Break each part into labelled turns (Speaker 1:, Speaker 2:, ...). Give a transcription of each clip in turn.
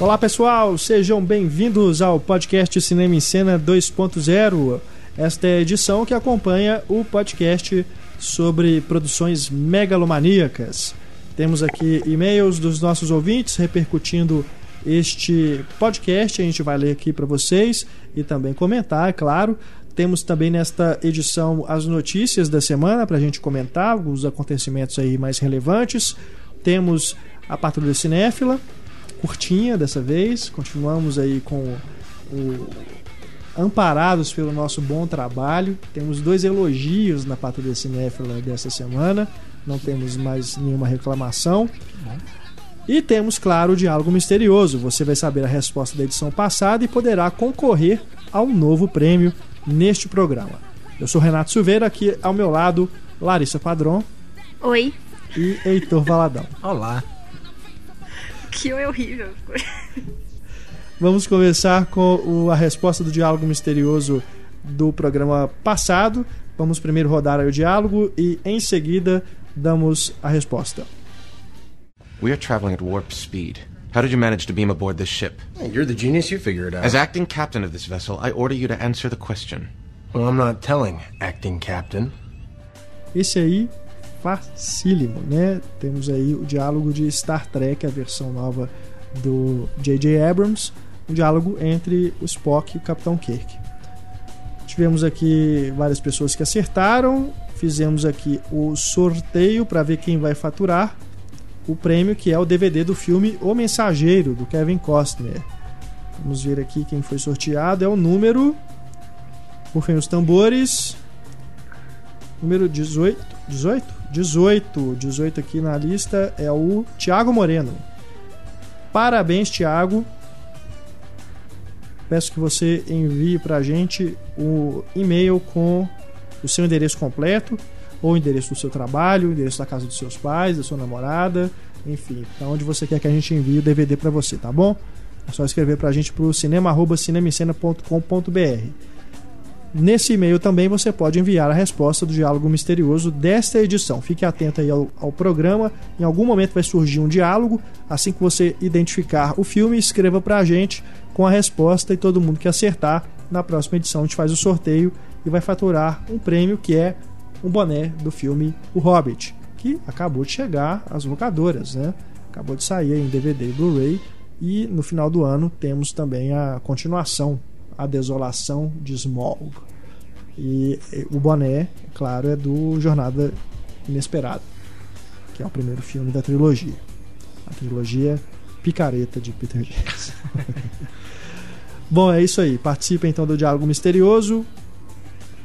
Speaker 1: Olá pessoal, sejam bem-vindos ao podcast Cinema em Cena 2.0. Esta é a edição que acompanha o podcast sobre produções megalomaníacas. Temos aqui e-mails dos nossos ouvintes repercutindo este podcast. A gente vai ler aqui para vocês e também comentar, é claro. Temos também nesta edição as notícias da semana para a gente comentar os acontecimentos aí mais relevantes. Temos a Patrulha Cinéfila, curtinha dessa vez. Continuamos aí com o amparados pelo nosso bom trabalho. Temos dois elogios na Patrulha Cinéfila dessa semana. Não temos mais nenhuma reclamação. E temos, claro, o diálogo misterioso. Você vai saber a resposta da edição passada e poderá concorrer a um novo prêmio neste programa. Eu sou Renato Silveira, aqui ao meu lado, Larissa Padron.
Speaker 2: Oi.
Speaker 1: E Heitor Valadão.
Speaker 3: Olá.
Speaker 2: Que horrível.
Speaker 1: Vamos começar com a resposta do diálogo misterioso do programa passado. Vamos primeiro rodar o diálogo e em seguida damos a resposta.
Speaker 4: We are traveling at warp speed. How did you manage to beam aboard this ship?
Speaker 3: You're the genius, you figure it out.
Speaker 4: As acting captain of this vessel, I order you to answer the question.
Speaker 3: well, I'm not telling, acting captain.
Speaker 1: Esse aí, facílimo, né? Temos aí o diálogo de Star Trek, a versão nova do J.J. Abrams, um diálogo entre o Spock e o Capitão Kirk. Tivemos aqui várias pessoas que acertaram, fizemos aqui o sorteio para ver quem vai faturar o prêmio, que é o DVD do filme O Mensageiro, do Kevin Costner. Vamos ver aqui quem foi sorteado. É o número. Rufem os tambores. Número 18. 18? 18. 18 aqui na lista é o Tiago Moreno. Parabéns, Tiago. Peço que você envie pra gente o e-mail com o seu endereço completo, ou o endereço do seu trabalho, o endereço da casa dos seus pais, da sua namorada, enfim, para onde você quer que a gente envie o DVD para você, tá bom? É só escrever pra gente pro cinema@cinemicena.com.br. Nesse e-mail também você pode enviar a resposta do diálogo misterioso desta edição. Fique atento aí ao, ao, programa. Em algum momento vai surgir um diálogo. Assim que você identificar o filme, escreva pra gente com a resposta e todo mundo que acertar. Na próxima edição a gente faz o sorteio e vai faturar um prêmio que é um boné do filme O Hobbit, que acabou de chegar às locadoras, né? Acabou de sair em DVD e Blu-ray. E no final do ano temos também a continuação a Desolação de Smog. E o boné, claro, é do Jornada Inesperada, que é o primeiro filme da trilogia. A trilogia Picareta de Peter Jackson. Bom, é isso aí. Participe então do Diálogo Misterioso.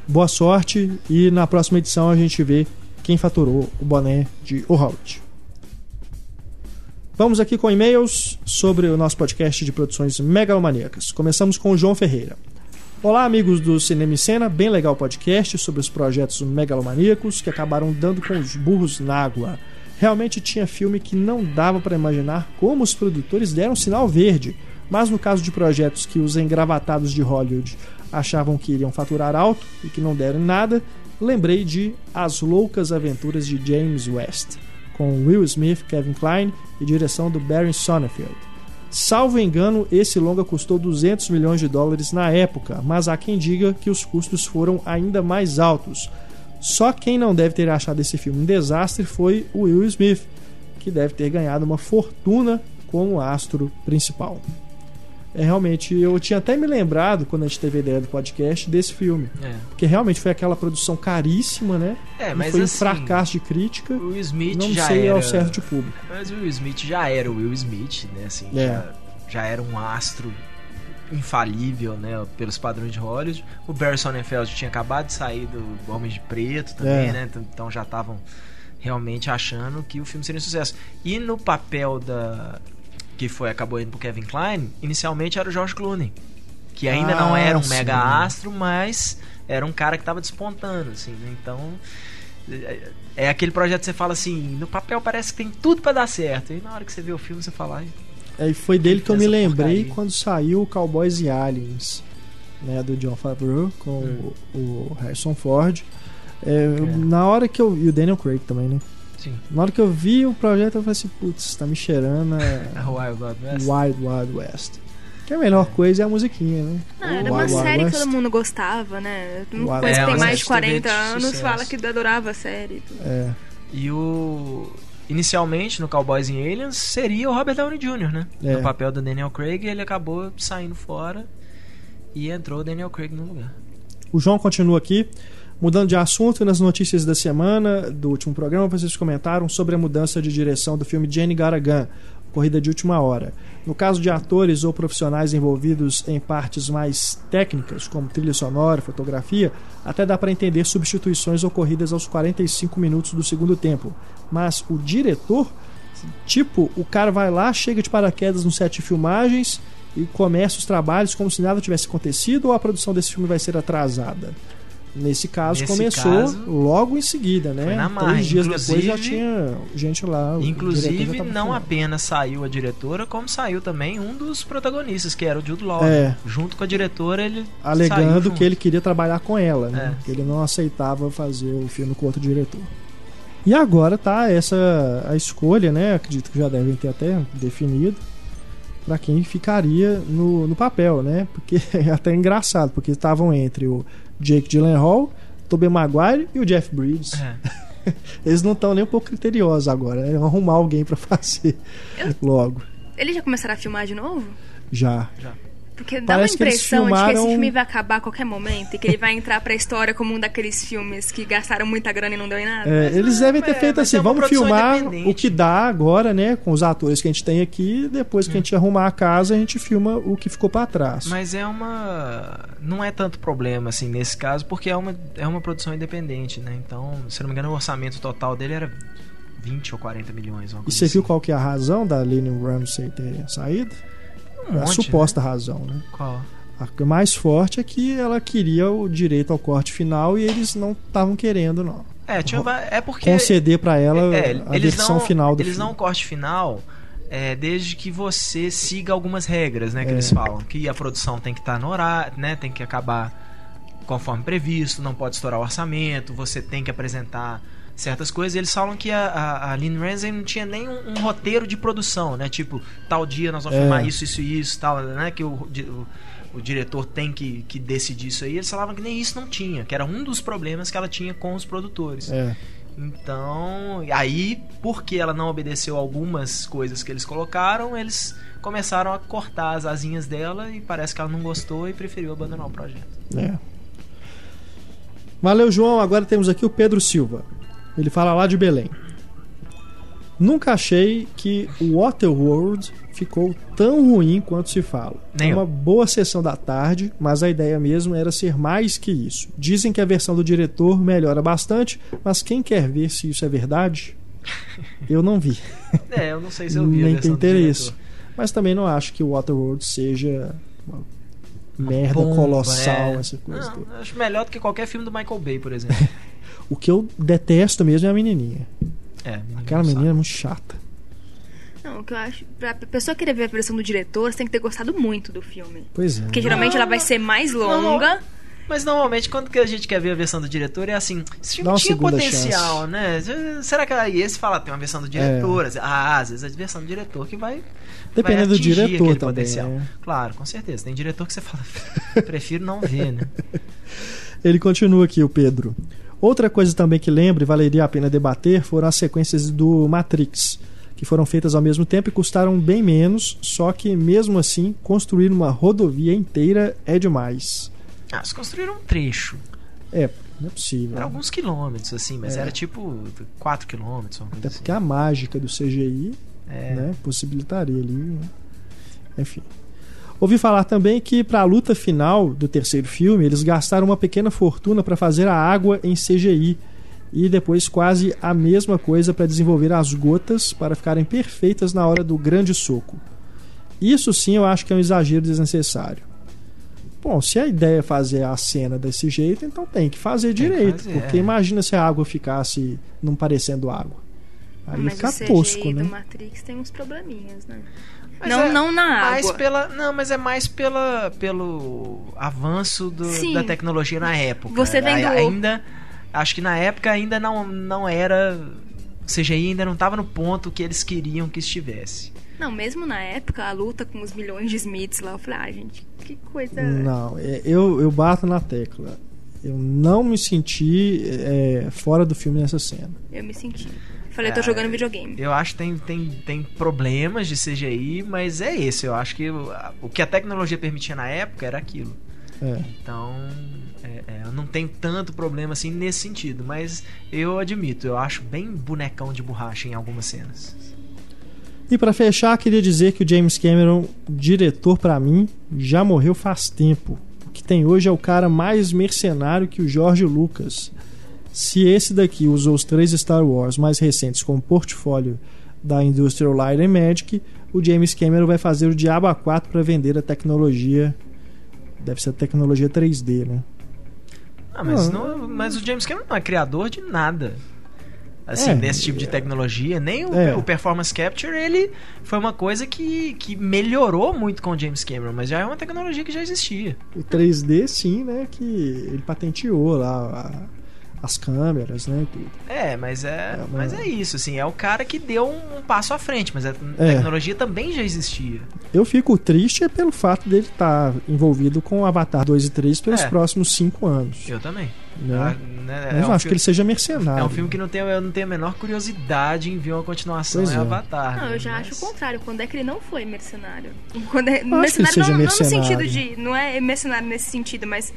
Speaker 1: Boa sorte e na próxima edição a gente vê quem faturou o boné de O Hobbit. Vamos aqui com e-mails sobre o nosso podcast de produções megalomaníacas. Começamos com o João Ferreira. Olá, amigos do Cinema e Cena, bem legal podcast sobre os projetos megalomaníacos que acabaram dando com os burros na água. Realmente tinha filme que não dava para imaginar como os produtores deram sinal verde, mas no caso de projetos que os engravatados de Hollywood achavam que iriam faturar alto e que não deram nada, lembrei de As Loucas Aventuras de James West com Will Smith, Kevin Kline e direção do Barry Sonnenfeld. Salvo engano, esse longa custou 200 milhões de dólares na época, mas há quem diga que os custos foram ainda mais altos. Só quem não deve ter achado esse filme um desastre foi o Will Smith, que deve ter ganhado uma fortuna como astro principal. É, realmente, eu tinha até me lembrado, quando a gente teve a ideia do podcast, desse filme.
Speaker 5: É.
Speaker 1: Porque realmente foi aquela produção caríssima, né?
Speaker 5: É,
Speaker 1: E
Speaker 5: mas
Speaker 1: foi um
Speaker 5: assim,
Speaker 1: fracasso de crítica.
Speaker 5: O Will Smith
Speaker 1: não
Speaker 5: já
Speaker 1: sei
Speaker 5: era.
Speaker 1: ao certo de público.
Speaker 5: Mas o Will Smith já era o Will Smith, né? Assim,
Speaker 1: É.
Speaker 5: já, já era um astro infalível, né? Pelos padrões de Hollywood. O Barry Sonnenfeld tinha acabado de sair do Homem de Preto também,
Speaker 1: É.
Speaker 5: né? Então- Então já estavam realmente achando que o filme seria um sucesso. E no papel da que foi acabou indo pro Kevin Kline, inicialmente era o George Clooney, que ainda não
Speaker 1: Ah,
Speaker 5: era um
Speaker 1: sim.
Speaker 5: mega astro, mas era um cara que tava despontando, assim, né? Então é- é aquele projeto que você fala assim, no papel parece que tem tudo pra dar certo. E na hora que você vê o filme, você fala,
Speaker 1: É, e foi dele que eu me lembrei
Speaker 5: porcaria.
Speaker 1: quando saiu o Cowboys e Aliens, né, do John Favreau com o, o Harrison Ford. É, Na hora que eu. E o Daniel Craig também, né?
Speaker 5: Sim.
Speaker 1: Na hora que eu vi o projeto, eu falei assim, putz, tá me cheirando a
Speaker 5: Wild Wild West.
Speaker 1: Wild Wild West. Que a melhor coisa é a musiquinha, né?
Speaker 2: Ah, era uma
Speaker 1: Wild Wild
Speaker 2: série que todo mundo gostava, né? Uma
Speaker 1: Wild
Speaker 2: coisa
Speaker 5: É,
Speaker 2: que tem mais de
Speaker 5: série de
Speaker 2: 40
Speaker 5: TV de
Speaker 2: anos
Speaker 5: sucesso.
Speaker 2: fala que adorava a série. e tudo.
Speaker 1: É.
Speaker 5: E o. Inicialmente, no Cowboys and Aliens, seria o Robert Downey Jr., né?
Speaker 1: É.
Speaker 5: No papel do Daniel Craig, ele acabou saindo fora e entrou o Daniel Craig no lugar.
Speaker 1: O João continua aqui. Mudando de assunto, nas notícias da semana do último programa, vocês comentaram sobre a mudança de direção do filme Jenny Garagan, Corrida de Última Hora. No caso de atores ou profissionais envolvidos em partes mais técnicas, como trilha sonora, fotografia, até dá para entender substituições ocorridas aos 45 minutos do segundo tempo. Mas o diretor, tipo, o cara vai lá, chega de paraquedas no set de filmagens e começa os trabalhos como se nada tivesse acontecido ou a produção desse filme vai ser atrasada? Nesse caso,
Speaker 5: Nesse
Speaker 1: começou
Speaker 5: caso,
Speaker 1: logo em seguida, né?
Speaker 5: foi na marra.
Speaker 1: Três dias depois já
Speaker 5: Inclusive-
Speaker 1: tinha gente lá.
Speaker 5: Inclusive, não apenas saiu a diretora, como saiu também um dos protagonistas, que era o Jude Law.
Speaker 1: É.
Speaker 5: Junto com a diretora, ele
Speaker 1: Alegando que ele queria trabalhar com ela, né?
Speaker 5: É.
Speaker 1: Que ele não aceitava fazer o filme com outro diretor. E agora tá essa a escolha, né? Acredito que já devem ter até definido para quem ficaria no, no papel, né? Porque é até engraçado, porque estavam entre o Jake Gyllenhaal, Tobey Maguire e o Jeff Bridges.
Speaker 5: É.
Speaker 1: Eles não estão nem um pouco criteriosos agora, é arrumar alguém para fazer logo.
Speaker 2: Eles já começaram a filmar de novo?
Speaker 1: Já.
Speaker 2: Porque dá
Speaker 1: Parece
Speaker 2: uma
Speaker 1: que eles
Speaker 2: impressão de que
Speaker 1: filmaram-
Speaker 2: esse filme vai acabar a qualquer momento e que ele vai entrar pra história como um daqueles filmes que gastaram muita grana e não deu em nada.
Speaker 1: É, eles devem ter
Speaker 5: é,
Speaker 1: feito assim,
Speaker 5: é uma
Speaker 1: vamos filmar o que dá agora, né, com os atores que a gente tem aqui, depois que a gente arrumar a casa, a gente filma o que ficou para trás.
Speaker 5: Mas é uma. Não é tanto problema, assim, nesse caso, porque é uma, é uma produção independente, né? Então, se não me engano, o orçamento total dele era 20 ou 40 milhões.
Speaker 1: E
Speaker 5: coisa
Speaker 1: você viu
Speaker 5: assim.
Speaker 1: qual que é a razão da Lily Ramsey ter saído?
Speaker 5: Um
Speaker 1: a
Speaker 5: monte,
Speaker 1: suposta razão, né?
Speaker 5: né? Qual?
Speaker 1: A mais forte é que ela queria o direito ao corte final e eles não estavam querendo, não.
Speaker 5: É, tinha, é porque.
Speaker 1: Conceder para ela
Speaker 5: é,
Speaker 1: a
Speaker 5: eles
Speaker 1: versão
Speaker 5: não,
Speaker 1: final do
Speaker 5: Eles
Speaker 1: filme.
Speaker 5: não corte final. É, desde que você siga algumas regras, né, que
Speaker 1: É.
Speaker 5: eles falam, que a produção tem que estar no horário, né, tem que acabar conforme previsto, não pode estourar o orçamento, você tem que apresentar certas coisas. E eles falam que a, a, a Lynn Ramsey não tinha nem um, um roteiro de produção, né, tipo tal dia nós vamos
Speaker 1: É.
Speaker 5: filmar isso, isso e isso, tal, né, que o, o, o diretor tem que, que decidir isso aí. Eles falavam que nem isso não tinha, que era um dos problemas que ela tinha com os produtores.
Speaker 1: É.
Speaker 5: Então, aí, porque ela não obedeceu algumas coisas que eles colocaram, eles começaram a cortar as asinhas dela e parece que ela não gostou e preferiu abandonar o projeto.
Speaker 1: É. Valeu, João. Agora temos aqui o Pedro Silva. Ele fala lá de Belém. Nunca achei que o Waterworld ficou tão ruim quanto se fala.
Speaker 5: Nem
Speaker 1: é uma boa sessão da tarde, mas a ideia mesmo era ser mais que isso. Dizem que a versão do diretor melhora bastante, mas quem quer ver se isso é verdade? Eu não vi.
Speaker 5: É, eu não sei se eu vi
Speaker 1: Nem tem interesse. Mas também não acho que o Waterworld seja uma merda
Speaker 5: Bomba,
Speaker 1: colossal,
Speaker 5: é.
Speaker 1: essa coisa.
Speaker 5: Não, acho melhor do que qualquer filme do Michael Bay, por exemplo.
Speaker 1: O que eu detesto mesmo é a menininha.
Speaker 5: É, menino
Speaker 1: Aquela
Speaker 5: não
Speaker 1: menina é muito chata.
Speaker 2: Não, o que eu acho. Pra pessoa querer ver a versão do diretor, você tem que ter gostado muito do filme.
Speaker 1: Pois é.
Speaker 2: Porque geralmente ela vai ser mais longa.
Speaker 5: Mas normalmente quando que a gente quer ver a versão do diretor é assim, esse filme tinha potencial,
Speaker 1: chance.
Speaker 5: né? Será que aí esse fala tem uma versão do diretor? Ah, às vezes é a versão do diretor que vai
Speaker 1: Dependendo
Speaker 5: vai
Speaker 1: do diretor também.
Speaker 5: potencial.
Speaker 1: né?
Speaker 5: Claro, com certeza. Tem diretor que você fala, prefiro não ver, né?
Speaker 1: Ele continua aqui, o Pedro. Outra coisa também que lembro e valeria a pena debater foram as sequências do Matrix, que foram feitas ao mesmo tempo e custaram bem menos, só que mesmo assim construir uma rodovia inteira é demais.
Speaker 5: Ah, eles construíram um trecho.
Speaker 1: É, não é possível.
Speaker 5: Era alguns quilômetros, assim, mas
Speaker 1: É.
Speaker 5: era tipo 4 quilômetros,
Speaker 1: Até porque a mágica do CGI
Speaker 5: assim. É.
Speaker 1: né, possibilitaria ali. né? Enfim. Ouvi falar também que para a luta final do terceiro filme, eles gastaram uma pequena fortuna para fazer a água em CGI e depois quase a mesma coisa para desenvolver as gotas para ficarem perfeitas na hora do grande soco. Isso sim eu acho que é um exagero desnecessário. Bom, se a ideia é fazer a cena desse jeito, então tem que fazer
Speaker 5: Tem que
Speaker 1: direito,
Speaker 5: fazer,
Speaker 1: porque
Speaker 5: é.
Speaker 1: imagina se a água ficasse não parecendo água. Aí
Speaker 2: mas
Speaker 1: fica
Speaker 2: o CGI
Speaker 1: tosco,
Speaker 2: do
Speaker 1: né?
Speaker 2: Matrix tem uns probleminhas, né?
Speaker 5: Mas
Speaker 2: não,
Speaker 5: é
Speaker 2: não na
Speaker 5: mais
Speaker 2: água.
Speaker 5: pela não mas é mais pela pelo avanço do- da tecnologia na época
Speaker 2: Você vendo-
Speaker 5: A- ainda acho que na época ainda não não era CGI ainda não estava no ponto que eles queriam que estivesse.
Speaker 2: Não, mesmo na época, a luta com os milhões de Smiths lá, eu falei, ah, gente, que coisa.
Speaker 1: Não, é, eu, eu bato na tecla. Eu não me senti é, fora do filme nessa cena.
Speaker 2: Eu me senti. Falei, tô
Speaker 5: É,
Speaker 2: jogando videogame.
Speaker 5: Eu acho que tem, tem, tem problemas de CGI, mas é esse. Eu acho que o, o que a tecnologia permitia na época era aquilo.
Speaker 1: É.
Speaker 5: Então, é, é, eu não tenho tanto problema assim nesse sentido, mas eu admito, eu acho bem bonecão de borracha em algumas cenas.
Speaker 1: E pra fechar, queria dizer que o James Cameron, diretor pra mim, já morreu faz tempo. O que tem hoje é o cara mais mercenário que o George Lucas. Se esse daqui usou os três Star Wars mais recentes como portfólio da Industrial Light and Magic, o James Cameron vai fazer o Diabo A4 para vender a tecnologia. Deve ser a tecnologia 3D, né?
Speaker 5: Ah, mas,
Speaker 1: Ah.
Speaker 5: não, mas o James Cameron não é criador de nada. Assim,
Speaker 1: É,
Speaker 5: desse tipo de tecnologia. Nem o,
Speaker 1: É.
Speaker 5: o Performance Capture, ele foi uma coisa que, que melhorou muito com o James Cameron, mas já é uma tecnologia que já existia.
Speaker 1: O 3D, sim, né? Que ele patenteou lá a- as câmeras, né? e tudo.
Speaker 5: É, mas é,
Speaker 1: É,
Speaker 5: mas
Speaker 1: mas-
Speaker 5: é isso, assim, é o cara que deu um, um passo à frente, mas a
Speaker 1: É.
Speaker 5: tecnologia também já existia.
Speaker 1: Eu fico triste pelo fato dele estar envolvido com Avatar 2 e 3 pelos
Speaker 5: É.
Speaker 1: próximos 5 anos.
Speaker 5: Eu também.
Speaker 1: Né?
Speaker 5: Ah, né,
Speaker 1: Mas
Speaker 5: é
Speaker 1: eu
Speaker 5: um
Speaker 1: acho
Speaker 5: fi-
Speaker 1: que ele seja mercenário.
Speaker 5: É um filme que não tem, eu não tenho a menor curiosidade em ver uma continuação
Speaker 1: Pois
Speaker 5: em
Speaker 1: é.
Speaker 5: Avatar.
Speaker 2: Não,
Speaker 5: né?
Speaker 2: eu já
Speaker 5: Mas-
Speaker 2: acho o contrário. Quando é que ele não foi mercenário? Quando é,
Speaker 1: que ele
Speaker 2: mercenário
Speaker 1: seja
Speaker 2: não, não no
Speaker 1: mercenário.
Speaker 2: sentido de. Não é mercenário nesse sentido, mas.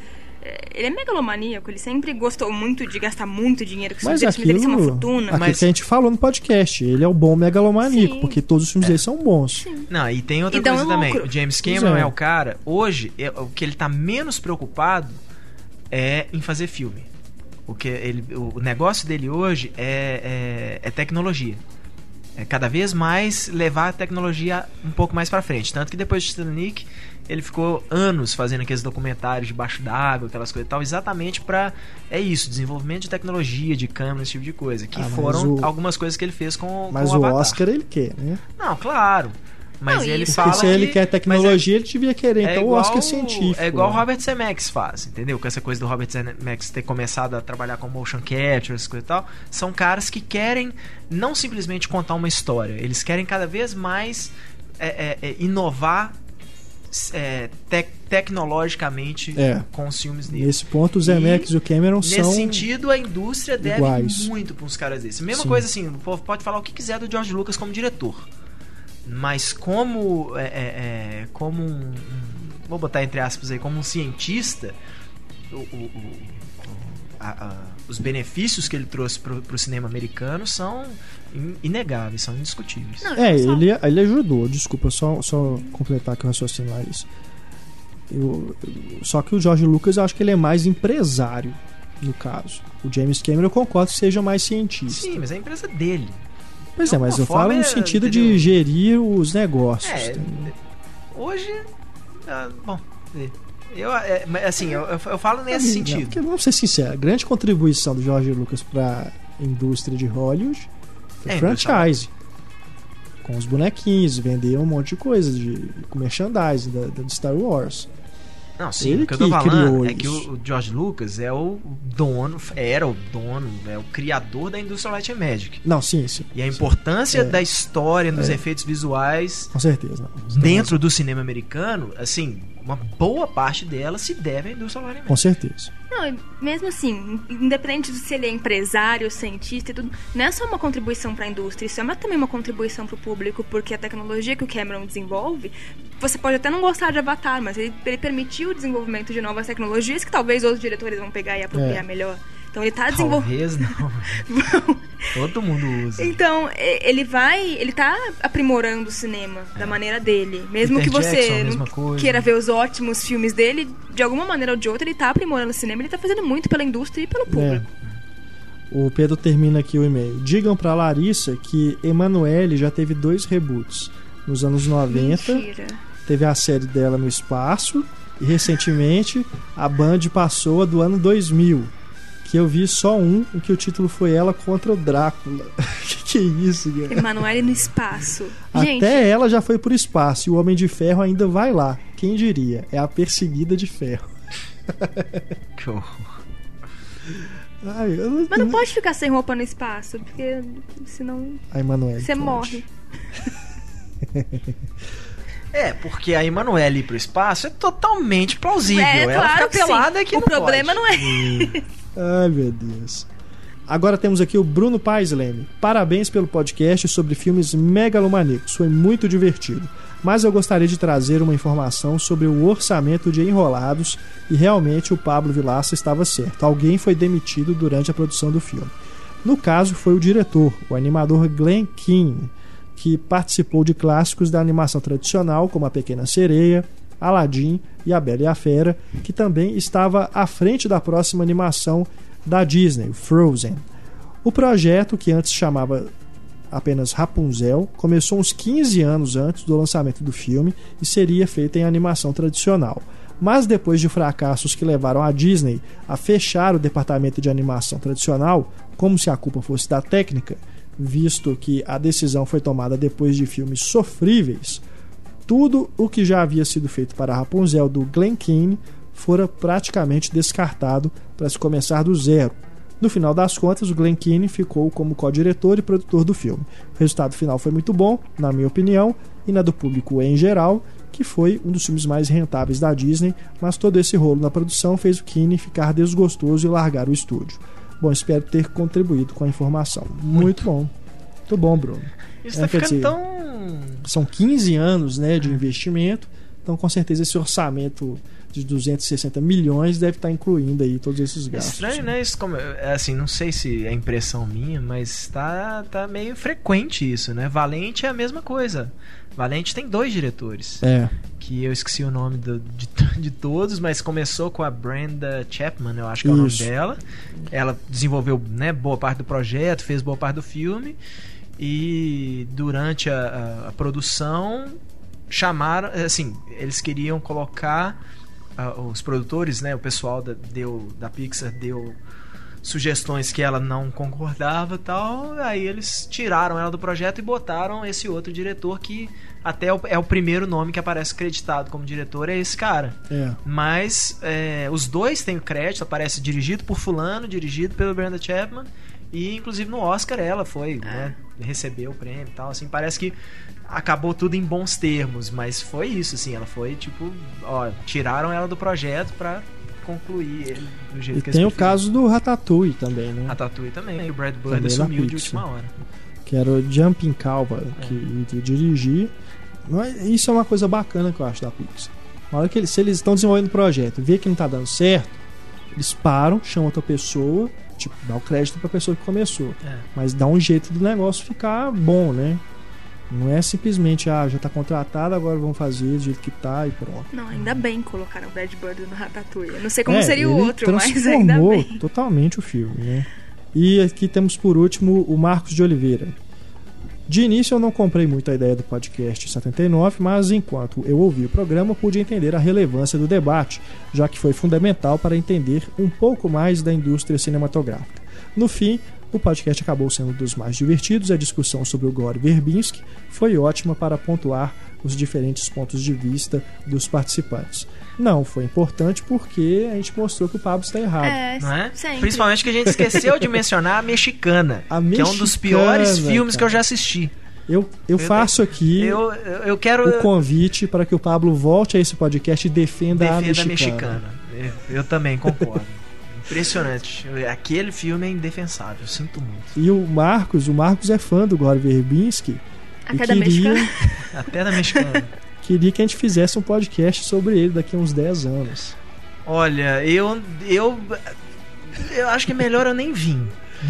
Speaker 2: É, ele é megalomaníaco, ele sempre gostou muito de gastar muito dinheiro, que os
Speaker 1: Mas
Speaker 2: filmes dele
Speaker 1: aquilo,
Speaker 2: merecem uma fortuna.
Speaker 1: aquilo
Speaker 5: mas-
Speaker 1: que a gente falou no podcast, ele é o bom megalomaníaco,
Speaker 2: Sim.
Speaker 1: porque todos os filmes dele são bons.
Speaker 5: Não, e tem outra
Speaker 2: E dá
Speaker 5: coisa
Speaker 2: um
Speaker 5: também.
Speaker 2: lucro.
Speaker 5: O James Cameron
Speaker 1: é.
Speaker 5: é. o cara, hoje, é- o que ele tá menos preocupado é em fazer filme. O, que ele, o negócio dele hoje é, é, é tecnologia. É cada vez mais levar a tecnologia um pouco mais pra frente. Tanto que depois de Titanic, ele ficou anos fazendo aqueles documentários debaixo d'água, aquelas coisas e tal, exatamente pra. É isso, desenvolvimento de tecnologia, de câmera, esse tipo de coisa. Que
Speaker 1: Ah,
Speaker 5: foram
Speaker 1: o-
Speaker 5: algumas coisas que ele fez com,
Speaker 1: Mas
Speaker 5: com
Speaker 1: o
Speaker 5: Avatar.
Speaker 1: Oscar ele quer, né?
Speaker 5: Não, claro. Mas
Speaker 2: Não,
Speaker 5: ele
Speaker 2: isso-
Speaker 5: fala
Speaker 1: Porque se ele
Speaker 5: que-
Speaker 1: quer
Speaker 5: mas é-
Speaker 1: tecnologia, ele devia querer então o Oscar científico.
Speaker 5: É igual o? Robert Zemeckis faz, entendeu? Com essa coisa do Robert Zemeckis ter começado a trabalhar com motion capture, essas coisas e tal. São caras que querem não simplesmente contar uma história, eles querem cada vez mais é, é, é, inovar é, tec- tecnologicamente
Speaker 1: É.
Speaker 5: com os filmes deles.
Speaker 1: Nesse ponto, o Zemeckis e o Cameron
Speaker 5: Nesse
Speaker 1: são...
Speaker 5: sentido, a indústria deve
Speaker 1: iguais.
Speaker 5: muito para uns caras desses. Mesma
Speaker 1: Sim.
Speaker 5: coisa assim, o povo pode falar o que quiser do George Lucas como diretor. Mas como. é, é, é, como um, um- Vou botar entre aspas aí, como um cientista, o- o- o- a- a- os benefícios que ele trouxe pro, pro cinema americano são inegáveis, são indiscutíveis.
Speaker 2: Não,
Speaker 1: É,
Speaker 2: só-
Speaker 1: ele, ele ajudou, desculpa, só, só completar aqui o raciocínio lá isso. Eu- eu- só que o George Lucas eu acho que ele é mais empresário, no caso. O James Cameron eu concordo que seja mais cientista.
Speaker 5: Sim, mas é a empresa dele.
Speaker 1: Pois
Speaker 5: de
Speaker 1: é, mas eu falo no
Speaker 5: forma, é,
Speaker 1: sentido de gerir os negócios.
Speaker 5: É, hoje. ah, bom, eu, é, assim, eu, eu- eu falo nesse
Speaker 1: Não,
Speaker 5: sentido.
Speaker 1: porque, vamos ser sinceros, a grande contribuição do George Lucas para a indústria de Hollywood foi
Speaker 5: É,
Speaker 1: franchise. Com os bonequinhos, vender um monte de coisa de com merchandising da, da Star Wars.
Speaker 5: Não, sim,
Speaker 1: Ele
Speaker 5: o que eu tô falando é que o, o George Lucas é o dono, era o dono, é o criador da indústria Light and Magic.
Speaker 1: Não, sim, sim.
Speaker 5: E a
Speaker 1: sim,
Speaker 5: importância
Speaker 1: É.
Speaker 5: da história, dos
Speaker 1: É.
Speaker 5: efeitos visuais
Speaker 1: Com certeza. Não.
Speaker 5: Dentro do cinema americano, assim, uma boa parte dela se deve à indústria and
Speaker 1: Com certeza.
Speaker 2: Não, e mesmo assim, independente de se ele é empresário, cientista e tudo, não é só uma contribuição para a indústria, isso é uma- também uma contribuição para o público, porque a tecnologia que o Cameron desenvolve, você pode até não gostar de Avatar, mas ele, ele permitiu o desenvolvimento de novas tecnologias que talvez outros diretores vão pegar e apropriar
Speaker 1: É.
Speaker 2: melhor. Então ele tá desenvolvendo.
Speaker 5: Talvez não. Todo mundo usa.
Speaker 2: Então, ele vai. Ele tá aprimorando o cinema da maneira dele. Mesmo
Speaker 5: Peter
Speaker 2: que você
Speaker 5: Jackson,
Speaker 2: não queira ver os ótimos filmes dele, de alguma maneira ou de outra, ele tá aprimorando o cinema, ele tá fazendo muito pela indústria e pelo público.
Speaker 1: É. O Pedro termina aqui o e-mail. Digam pra Larissa que Emanuele já teve dois reboots. Nos anos 90,
Speaker 2: Mentira.
Speaker 1: teve a série dela no espaço e recentemente a Band passou a do ano 2000, que eu vi só um, em que o título foi ela contra o Drácula. que que é isso, cara?
Speaker 2: Emanuele no espaço. Gente,
Speaker 1: Até ela já foi pro espaço e o Homem de Ferro ainda vai lá. Quem diria? É a perseguida de ferro.
Speaker 5: Que horror.
Speaker 1: Ai, eu
Speaker 2: Mas não pode ficar sem roupa no espaço, porque senão
Speaker 1: A Emanuele.
Speaker 2: você
Speaker 1: pode.
Speaker 2: morre.
Speaker 5: É, porque a Emanuele ir pro espaço é totalmente plausível.
Speaker 2: É,
Speaker 5: Ela
Speaker 2: claro
Speaker 5: fica
Speaker 2: que sim.
Speaker 5: pelada que
Speaker 2: O
Speaker 5: não
Speaker 2: problema
Speaker 5: pode.
Speaker 2: não é.
Speaker 1: Ai, meu Deus. Agora temos aqui o Bruno Paes Leme. Parabéns pelo podcast sobre filmes megalomaníacos. Foi muito divertido. Mas eu gostaria de trazer uma informação sobre o orçamento de Enrolados e realmente o Pablo Vilaça estava certo. Alguém foi demitido durante a produção do filme. No caso, foi o diretor, o animador Glenn Keane, que participou de clássicos da animação tradicional, como A Pequena Sereia, Aladdin e A Bela e a Fera, que também estava à frente da próxima animação da Disney, Frozen. O projeto, que antes chamava apenas Rapunzel, começou uns 15 anos antes do lançamento do filme e seria feito em animação tradicional. Mas depois de fracassos que levaram a Disney a fechar o departamento de animação tradicional, como se a culpa fosse da técnica, visto que a decisão foi tomada depois de filmes sofríveis, tudo o que já havia sido feito para Rapunzel do Glen Keane fora praticamente descartado para se começar do zero. No final das contas, o Glen Keane ficou como co-diretor e produtor do filme. O resultado final foi muito bom, na minha opinião, e na do público em geral, que foi um dos filmes mais rentáveis da Disney, mas todo esse rolo na produção fez o Keane ficar desgostoso e largar o estúdio. Bom, espero ter contribuído com a informação. Muito, bom. Muito bom, Bruno.
Speaker 5: Isso
Speaker 1: É,
Speaker 5: tá ficando
Speaker 1: dizer,
Speaker 5: tão.
Speaker 1: São 15 anos né, de investimento, então com certeza esse orçamento de 260 milhões deve estar incluindo aí todos esses
Speaker 5: É
Speaker 1: gastos.
Speaker 5: estranho, né? Isso como, é assim, não sei se é impressão minha, mas tá, tá meio frequente isso, né? Valente é a mesma coisa. Valente tem dois diretores.
Speaker 1: É,
Speaker 5: Que eu esqueci o nome do- de, de todos, mas começou com a Brenda Chapman, eu acho que é o
Speaker 1: Isso.
Speaker 5: nome dela. Ela desenvolveu né, boa parte do projeto, fez boa parte do filme. E durante a, a- a produção chamaram, assim, eles queriam colocar ah, os produtores, né, o pessoal da, deu, da Pixar deu sugestões que ela não concordava tal, aí eles tiraram ela do projeto e botaram esse outro diretor que até é o- é o primeiro nome que aparece creditado como diretor, é esse cara.
Speaker 1: é.
Speaker 5: Mas é, os dois têm o crédito, aparece dirigido por fulano, dirigido pelo Brenda Chapman e inclusive no Oscar ela foi, né, recebeu o prêmio e tal, assim, parece que acabou tudo em bons termos, mas foi isso, assim, ela foi tipo, ó, tiraram ela do projeto pra concluir ele do jeito
Speaker 1: E
Speaker 5: que
Speaker 1: tem o caso do Ratatouille também, né?
Speaker 5: Ratatouille também, o Brad Bird
Speaker 1: da
Speaker 5: assumiu de última hora.
Speaker 1: Que era o Jumping Calva que ia dirigir. Mas Isso é uma coisa bacana que eu acho da Pixar. Na hora que eles, se eles estão desenvolvendo o projeto e vê que não tá dando certo, eles param, chamam outra pessoa, tipo, dá o crédito pra pessoa que começou.
Speaker 5: É.
Speaker 1: Mas dá um jeito do negócio ficar bom, né? Não é simplesmente, ah, já tá contratado, agora vamos fazer do jeito que tá e pronto.
Speaker 2: Não, ainda bem que colocaram o Brad Bird no Ratatouille. Eu não sei como
Speaker 1: É,
Speaker 2: seria o outro, mas ainda
Speaker 1: transformou
Speaker 2: bem.
Speaker 1: totalmente o filme, né? E aqui temos por último o Marcos de Oliveira. De início eu não comprei muito a ideia do podcast 79, mas enquanto eu ouvi o programa pude entender a relevância do debate, já que foi fundamental para entender um pouco mais da indústria cinematográfica. No fim, o podcast acabou sendo um dos mais divertidos. A discussão sobre o Gore Verbinski foi ótima para pontuar os diferentes pontos de vista dos participantes. Não foi importante porque a gente mostrou que o Pablo está errado.
Speaker 2: É,
Speaker 5: Não é?
Speaker 2: sempre.
Speaker 5: Principalmente que a gente esqueceu de mencionar a Mexicana,
Speaker 1: A
Speaker 5: que é um dos
Speaker 1: Mexicana,
Speaker 5: piores filmes que eu
Speaker 1: cara.
Speaker 5: já assisti.
Speaker 1: Eu, eu faço aqui
Speaker 5: Eu, eu, quero
Speaker 1: o convite para que o Pablo volte a esse podcast e defenda, a
Speaker 5: defender
Speaker 1: mexicana.
Speaker 5: a mexicana. Eu, eu também concordo. Impressionante. Aquele filme é indefensável, eu sinto muito.
Speaker 1: E o Marcos, o Marcos é fã do Gore Verbinski
Speaker 2: Até da
Speaker 1: queria,
Speaker 2: mexicana.
Speaker 5: Até da mexicana.
Speaker 1: Queria que a gente fizesse um podcast sobre ele daqui a uns 10 anos.
Speaker 5: Olha, eu. Eu. Eu acho que é melhor eu nem vir.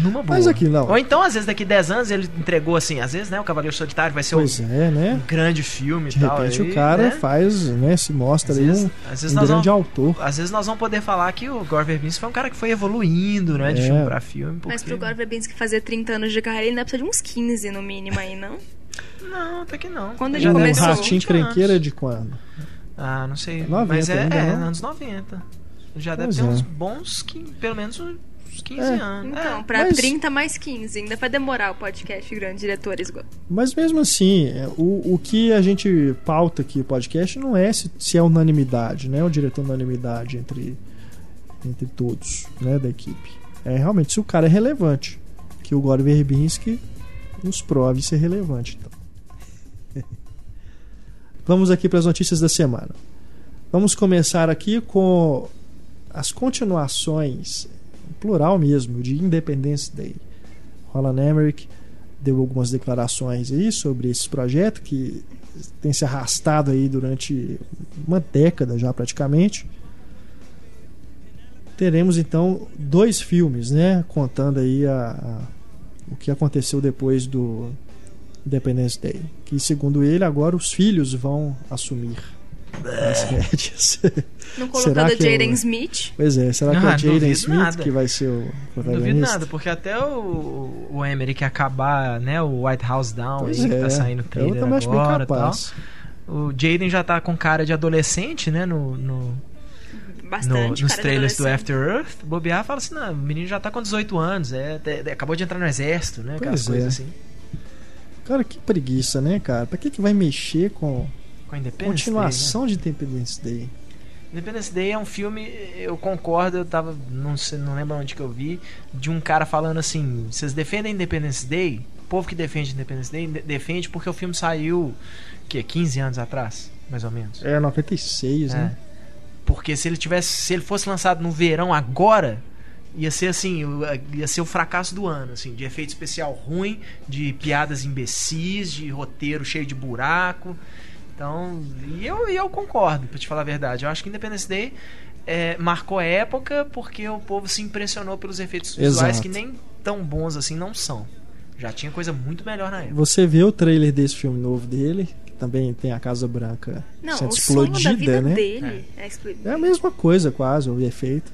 Speaker 5: Numa boa.
Speaker 1: Mas aqui não.
Speaker 5: Ou então, às vezes, daqui 10 anos ele entregou assim, às vezes, né? O Cavaleiro Solitário vai ser um,
Speaker 1: Pois é, né?
Speaker 5: um grande filme
Speaker 1: De
Speaker 5: e tal.
Speaker 1: repente
Speaker 5: aí,
Speaker 1: o cara
Speaker 5: né?
Speaker 1: faz, né? Se mostra
Speaker 5: Às
Speaker 1: aí
Speaker 5: vezes,
Speaker 1: um,
Speaker 5: às vezes
Speaker 1: um
Speaker 5: nós
Speaker 1: grande
Speaker 5: vamos,
Speaker 1: autor.
Speaker 5: às vezes nós vamos poder falar que o Gore Verbinski foi um cara que foi evoluindo, né? De
Speaker 1: É.
Speaker 5: filme pra filme.
Speaker 2: Mas
Speaker 5: porque-
Speaker 2: pro Gore Verbinski fazer 30 anos de carreira, ele ainda precisa de uns 15 no mínimo aí, não?
Speaker 5: Não, até que não.
Speaker 2: Quando ele
Speaker 5: deve
Speaker 2: começou,
Speaker 1: Ratinho
Speaker 5: 20 anos.
Speaker 1: Crenqueira é de quando?
Speaker 5: Ah, não sei.
Speaker 1: 90
Speaker 5: mas é, é
Speaker 1: não?
Speaker 5: anos 90. Já
Speaker 1: Pois
Speaker 5: deve ter
Speaker 1: é.
Speaker 5: uns bons, pelo menos uns 15
Speaker 1: É.
Speaker 5: anos.
Speaker 2: Então,
Speaker 5: É.
Speaker 2: pra
Speaker 1: mas-
Speaker 2: 30 mais 15, ainda vai demorar o podcast Grandes Diretores.
Speaker 1: Mas mesmo assim, é, o, o que a gente pauta aqui no podcast não é se, se é unanimidade, né? O diretor unanimidade entre, entre todos, né? Da equipe. É realmente se o cara é relevante. Que o Gore Verbinski nos prove ser relevante. Então. Vamos aqui para as notícias da semana. Vamos começar aqui com as continuações, plural mesmo, de Independence Day. Roland Emmerich deu algumas declarações aí sobre esse projeto que tem se arrastado aí durante uma década já praticamente. Teremos então dois filmes, né, contando aí a, a o que aconteceu depois do Independence Day, que segundo ele agora os filhos vão assumir as rédeas.
Speaker 2: Não
Speaker 1: Será
Speaker 2: colocando
Speaker 1: que é o-
Speaker 2: Jaden Smith.
Speaker 1: Pois é, será que é
Speaker 5: Ah,
Speaker 1: o Jaden
Speaker 5: duvido
Speaker 1: Smith
Speaker 5: nada.
Speaker 1: que vai ser o
Speaker 5: Não
Speaker 1: protagonista?
Speaker 5: duvido nada, porque até o, o Emmerich acabar, né, o White House Down,
Speaker 1: Pois
Speaker 5: aí, que
Speaker 1: é,
Speaker 5: tá saindo
Speaker 1: eu
Speaker 5: trailer
Speaker 1: também acho bem
Speaker 5: agora e tal.
Speaker 1: capaz.
Speaker 5: O Jaden já tá com cara de adolescente, né, no, no, no- nos trailers do. After Earth. Bobear fala assim, não, o menino já tá com 18 anos, é, é- é- acabou de entrar no exército, né, aquelas
Speaker 1: Pois é.
Speaker 5: coisas assim.
Speaker 1: Cara, que preguiça, né, cara? Pra que, que vai mexer com
Speaker 5: Com a Independence
Speaker 1: continuação de Independence Day?
Speaker 5: Day, né? Independence Day é um filme, eu concordo, eu tava, não, sei, não lembro onde que eu vi, de um cara falando assim, vocês defendem Independence Day? O povo que defende Independence Day de- defende porque o filme saiu, que 15 anos atrás, mais ou menos.
Speaker 1: É, 96, né?
Speaker 5: É. Porque se ele tivesse, se ele fosse lançado no verão agora, ia ser assim, o- ia ser o fracasso do ano, assim, de efeito especial ruim, de piadas imbecis, de roteiro cheio de buraco. Então, e eu, e eu concordo, pra te falar a verdade. Eu acho que Independence Day é, marcou a época porque o povo se impressionou pelos efeitos visuais
Speaker 1: Exato.
Speaker 5: que nem tão bons assim não são. Já tinha coisa muito melhor na época.
Speaker 1: Você vê o trailer desse filme novo dele, que também tem a Casa Branca
Speaker 2: Não,
Speaker 1: sendo
Speaker 2: o sonho da vida
Speaker 1: explodida, né?
Speaker 2: dele é, explodir.
Speaker 1: É a mesma coisa, quase, o efeito.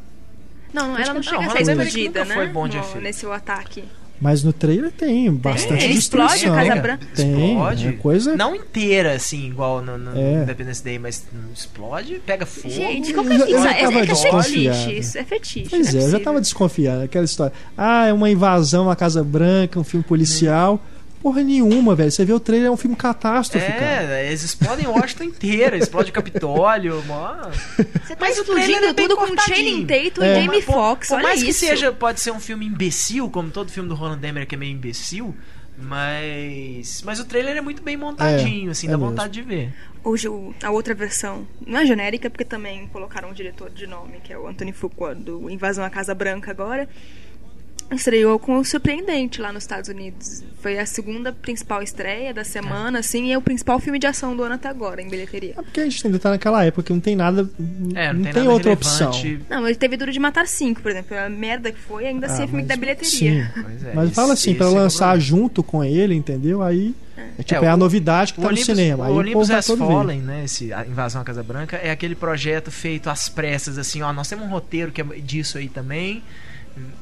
Speaker 2: Não, não, ela não
Speaker 5: Não,
Speaker 2: chega a
Speaker 5: Roland
Speaker 2: ser explodida, né?
Speaker 5: foi bom de
Speaker 2: no- nesse ataque.
Speaker 1: Mas no trailer tem bastante
Speaker 2: ele explode a
Speaker 1: destruição.
Speaker 2: Casa Branca.
Speaker 1: Tem,
Speaker 5: Explode.
Speaker 1: é coisa...
Speaker 5: Não inteira, assim, igual no, no
Speaker 1: É.
Speaker 5: Independence Day, mas hum, explode, pega fogo.
Speaker 2: Gente, como que
Speaker 1: já-
Speaker 2: é É, é é
Speaker 1: desconfiado.
Speaker 2: fetiche, isso é fetiche.
Speaker 1: Pois
Speaker 2: não
Speaker 1: é, eu já tava desconfiando. Aquela história. Ah, é uma invasão à Casa Branca, um filme policial. Porra nenhuma, velho. Você vê o trailer, é um filme catástrofe, cara.
Speaker 5: É, eles explodem Washington inteira, explode o Capitólio, mó...
Speaker 2: Você tá
Speaker 5: Mas o trailer
Speaker 2: explodindo
Speaker 5: é bem
Speaker 2: tudo com. Channing Tatum
Speaker 1: É.
Speaker 2: e Jamie
Speaker 5: Por-
Speaker 2: Fox,
Speaker 5: por
Speaker 2: olha
Speaker 5: mais que
Speaker 2: isso.
Speaker 5: seja, pode ser um filme imbecil, como todo filme do Roland Emmerich é meio imbecil, mas mas o trailer é muito bem montadinho,
Speaker 1: É,
Speaker 5: assim,
Speaker 1: é
Speaker 5: dá
Speaker 1: mesmo.
Speaker 5: vontade de ver.
Speaker 2: Hoje a outra versão não é genérica, porque também colocaram um diretor de nome, que é o Anthony Fuqua, do Invasão à Casa Branca agora. Estreou com o Surpreendente lá nos Estados Unidos. Foi a segunda principal estreia da semana, assim, e é o principal filme de ação do ano até agora, em bilheteria.
Speaker 1: É porque a gente ainda tá naquela época que não tem nada.
Speaker 5: É,
Speaker 1: não,
Speaker 5: não, tem,
Speaker 1: tem,
Speaker 5: nada
Speaker 1: outra
Speaker 5: relevante.
Speaker 1: opção.
Speaker 2: Não, ele teve Duro de Matar 5, por exemplo. A merda que foi, ainda assim
Speaker 1: Ah,
Speaker 2: é filme
Speaker 1: mas-
Speaker 2: da bilheteria.
Speaker 1: Sim.
Speaker 5: Pois é,
Speaker 1: Mas
Speaker 5: esse-
Speaker 1: fala assim, pra
Speaker 5: esse é
Speaker 1: lançar
Speaker 5: problema.
Speaker 1: junto com ele, entendeu? Aí é, tipo,
Speaker 5: É,
Speaker 1: é, a
Speaker 5: o-
Speaker 1: novidade que
Speaker 5: O
Speaker 1: tá
Speaker 5: Olympus,
Speaker 1: no cinema. Aí
Speaker 5: o
Speaker 1: o
Speaker 5: Olympus Has. Fallen, né? Esse a Invasão à Casa Branca, é aquele projeto feito às pressas, assim, ó, nós temos um roteiro que é disso aí também.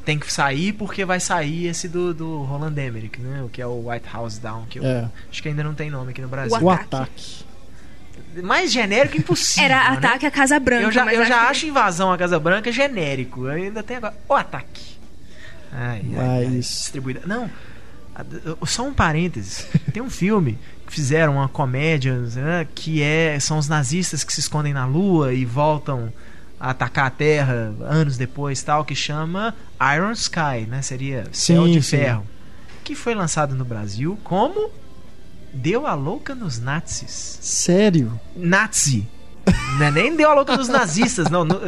Speaker 5: Tem que sair porque vai sair esse do, do Roland Emmerich, né? O que é o White House Down, que eu
Speaker 1: É,
Speaker 5: acho que ainda não tem nome aqui no Brasil.
Speaker 1: o
Speaker 2: Ataque.
Speaker 1: ataque.
Speaker 5: Mais genérico impossível.
Speaker 2: Era
Speaker 5: né?
Speaker 2: Ataque à Casa Branca,
Speaker 5: Eu já,
Speaker 2: mas
Speaker 5: eu já
Speaker 2: aqui-
Speaker 5: acho invasão à Casa Branca genérico. Eu ainda tenho agora. O ataque. Ai, ai, ai,
Speaker 1: Mas-
Speaker 5: distribuída. Não. Só um parênteses. Tem um filme que fizeram uma comédia né, que é são os nazistas que se escondem na lua e voltam a atacar a Terra anos depois, tal, que chama Iron Sky, né? Seria Céu
Speaker 1: Sim,
Speaker 5: de
Speaker 1: sim.
Speaker 5: Ferro, que foi lançado no Brasil como Deu a louca nos nazis.
Speaker 1: Sério?
Speaker 5: Nazi. Não é nem deu a louca dos nazistas, não. No-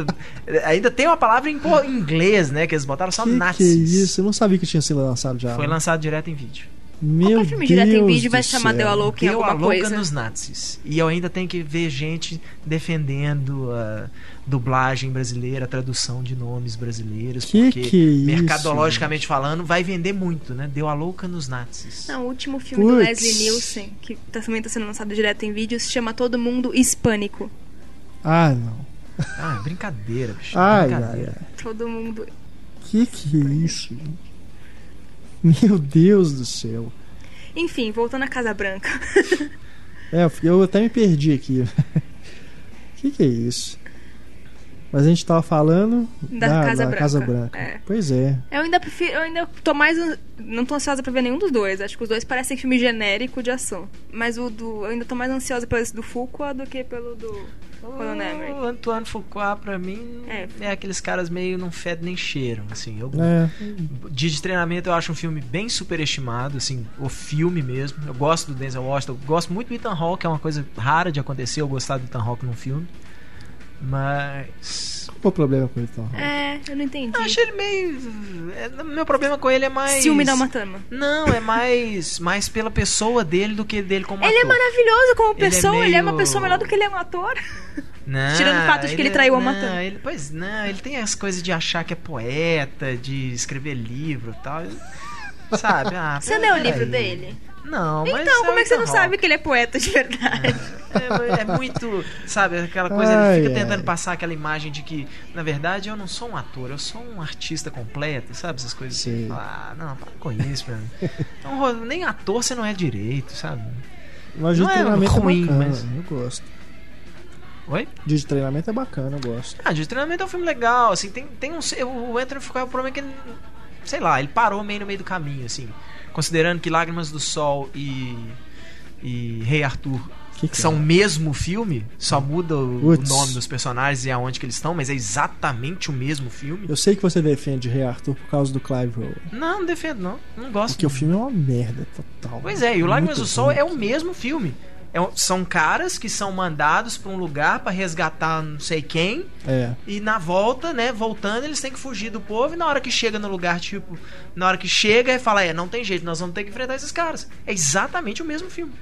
Speaker 5: ainda tem uma palavra em inglês, né? Que eles botaram só
Speaker 1: que
Speaker 5: nazis.
Speaker 1: que é isso? Eu não sabia que tinha sido lançado já.
Speaker 5: Foi lançado direto em vídeo.
Speaker 1: Meu
Speaker 2: Qualquer filme
Speaker 1: Deus
Speaker 2: direto em vídeo vai
Speaker 1: do
Speaker 2: se chamar. Deu a Louca em
Speaker 5: Deu a
Speaker 2: alguma
Speaker 5: louca
Speaker 2: coisa.
Speaker 5: nos nazis. E eu ainda tenho que ver gente defendendo a dublagem brasileira, a tradução de nomes brasileiros.
Speaker 1: Que
Speaker 5: porque,
Speaker 1: que é isso,
Speaker 5: mercadologicamente falando, vai vender muito, né? Deu a louca nos nazis.
Speaker 2: Não, o último filme do
Speaker 1: Puts.
Speaker 2: Leslie Nielsen, que tá- também está sendo lançado direto em vídeo, se chama Todo Mundo Hispânico.
Speaker 1: Ah, não.
Speaker 5: Ah, brincadeira, bicho.
Speaker 1: Ai, ai,
Speaker 5: brincadeira.
Speaker 1: ai.
Speaker 2: Todo mundo.
Speaker 1: Que que é isso? Meu Deus do céu.
Speaker 2: Enfim, voltando à Casa Branca.
Speaker 1: É, eu até me perdi aqui. que que é isso? Mas a gente tava falando
Speaker 2: Da Casa Branca.
Speaker 1: Casa Branca.
Speaker 2: É.
Speaker 1: Pois é.
Speaker 2: Eu ainda prefiro. Eu ainda tô mais. Não tô ansiosa pra ver nenhum dos dois. Acho que os dois parecem filme genérico de ação. Mas o do. Eu ainda tô mais ansiosa pelo esse do Fuqua do que pelo do. Roland Emmerich.
Speaker 5: O Antoine Fuqua, pra mim,
Speaker 2: É.
Speaker 5: é. aqueles caras meio não fedem nem cheiram, assim. Eu,
Speaker 1: É,
Speaker 5: Dia de Treinamento eu acho um filme bem superestimado, assim, o filme mesmo. Eu gosto do Denzel Washington, eu gosto muito do Ethan Hawke, é uma coisa rara de acontecer, eu gostar do Ethan Hawke num filme. Mas...
Speaker 1: qual o problema com ele então?
Speaker 2: É, eu não entendi.
Speaker 5: Eu acho ele meio... é, meu problema com ele é mais...
Speaker 2: Ciúme da Matama.
Speaker 5: Não, é mais, mais pela pessoa dele do que dele como
Speaker 2: Ele é
Speaker 5: ator.
Speaker 2: maravilhoso como
Speaker 5: Ele é
Speaker 2: pessoa, ele é uma
Speaker 5: meio-
Speaker 2: pessoa melhor do que ele é um ator.
Speaker 5: Não,
Speaker 2: Tirando o fato de que ele traiu a
Speaker 5: não,
Speaker 2: Matama.
Speaker 5: ele- Pois não, ele tem as coisas de achar que é poeta, de escrever livro e tal. Sabe? Ah,
Speaker 2: Você leu o
Speaker 5: peraí.
Speaker 2: livro dele?
Speaker 5: Não, mas
Speaker 2: Então, como é que você não
Speaker 5: Ethan
Speaker 2: sabe que ele é poeta de verdade?
Speaker 5: É, é muito, sabe, aquela coisa,
Speaker 1: Ai,
Speaker 5: ele fica
Speaker 1: ai.
Speaker 5: tentando passar aquela imagem de que, na verdade, eu não sou um ator, eu sou um artista completo, sabe? Essas coisas assim.
Speaker 1: Sim.
Speaker 5: Ah, não, para com isso, meu. Então, nem ator você não é direito, sabe?
Speaker 1: Mas de
Speaker 5: não é
Speaker 1: treinamento
Speaker 5: ruim,
Speaker 1: é bacana,
Speaker 5: mas-
Speaker 1: eu gosto.
Speaker 5: Oi?
Speaker 1: Dia de treinamento é bacana, eu gosto.
Speaker 5: Ah, de treinamento é um filme legal, assim, tem, tem um. O Anthony Fuqua, o problema é que ele. Sei lá, ele parou meio no meio do caminho, assim. Considerando que Lágrimas do Sol e. e Rei Arthur
Speaker 1: Que que
Speaker 5: são
Speaker 1: é?
Speaker 5: o mesmo filme, só muda o, o nome dos personagens e aonde que eles estão, mas é exatamente o mesmo filme.
Speaker 1: Eu sei que você defende Rei Arthur por causa do Clive Owen.
Speaker 5: Não, não defendo, não. Não gosto.
Speaker 1: Porque o filme é uma merda total.
Speaker 5: Pois é, e o Lágrimas
Speaker 1: Muito
Speaker 5: do Sol é o mesmo filme. É são caras que são mandados pra um lugar pra resgatar não sei quem.
Speaker 1: É.
Speaker 5: E na volta, né, voltando, eles têm que fugir do povo. E na hora que chega no lugar, tipo, na hora que chega, é fala: é, não tem jeito, nós vamos ter que enfrentar esses caras. É exatamente o mesmo filme.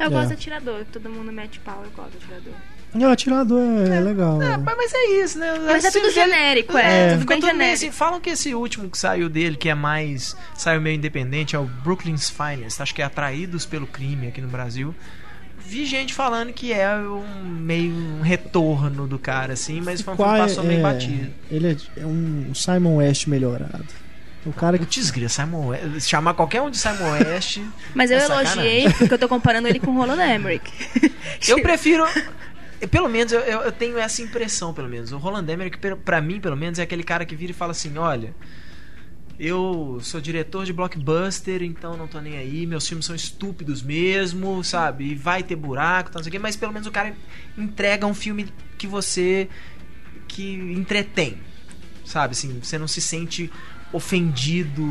Speaker 2: Eu
Speaker 1: É.
Speaker 2: gosto do atirador, todo mundo mete pau, eu gosto do atirador.
Speaker 1: E o atirador é, legal.
Speaker 5: É,
Speaker 1: né?
Speaker 5: mas é isso, né?
Speaker 2: Mas é
Speaker 5: Esse
Speaker 2: tudo
Speaker 5: filme-
Speaker 2: genérico, é, tudo
Speaker 5: ficou
Speaker 2: bem
Speaker 5: tudo
Speaker 2: genérico.
Speaker 5: assim, falam que esse último que saiu dele, que é mais. saiu meio independente, é o Brooklyn's Finest. Acho que é Atraídos pelo Crime aqui no Brasil. Vi gente falando que é um meio um retorno do cara, assim, mas foi um filme que
Speaker 1: Qual
Speaker 5: passou
Speaker 1: é-
Speaker 5: meio
Speaker 1: é,
Speaker 5: batido.
Speaker 1: Ele é, é um Simon West melhorado. O cara que
Speaker 5: grila, Simon West. Chamar qualquer um de Simon West.
Speaker 2: Mas eu
Speaker 5: É
Speaker 2: elogiei porque eu tô comparando ele com o Roland Emmerich.
Speaker 5: Eu prefiro. Pelo menos eu, eu- eu tenho essa impressão, pelo menos. O Roland Emmerich, pra mim, pelo menos, é aquele cara que vira e fala assim: olha. Eu sou diretor de blockbuster, então não tô nem aí. Meus filmes são estúpidos mesmo, sabe? E vai ter buraco, tal, não sei o quê, mas pelo menos o cara entrega um filme que você. que entretém, sabe? Assim, você não se sente ofendido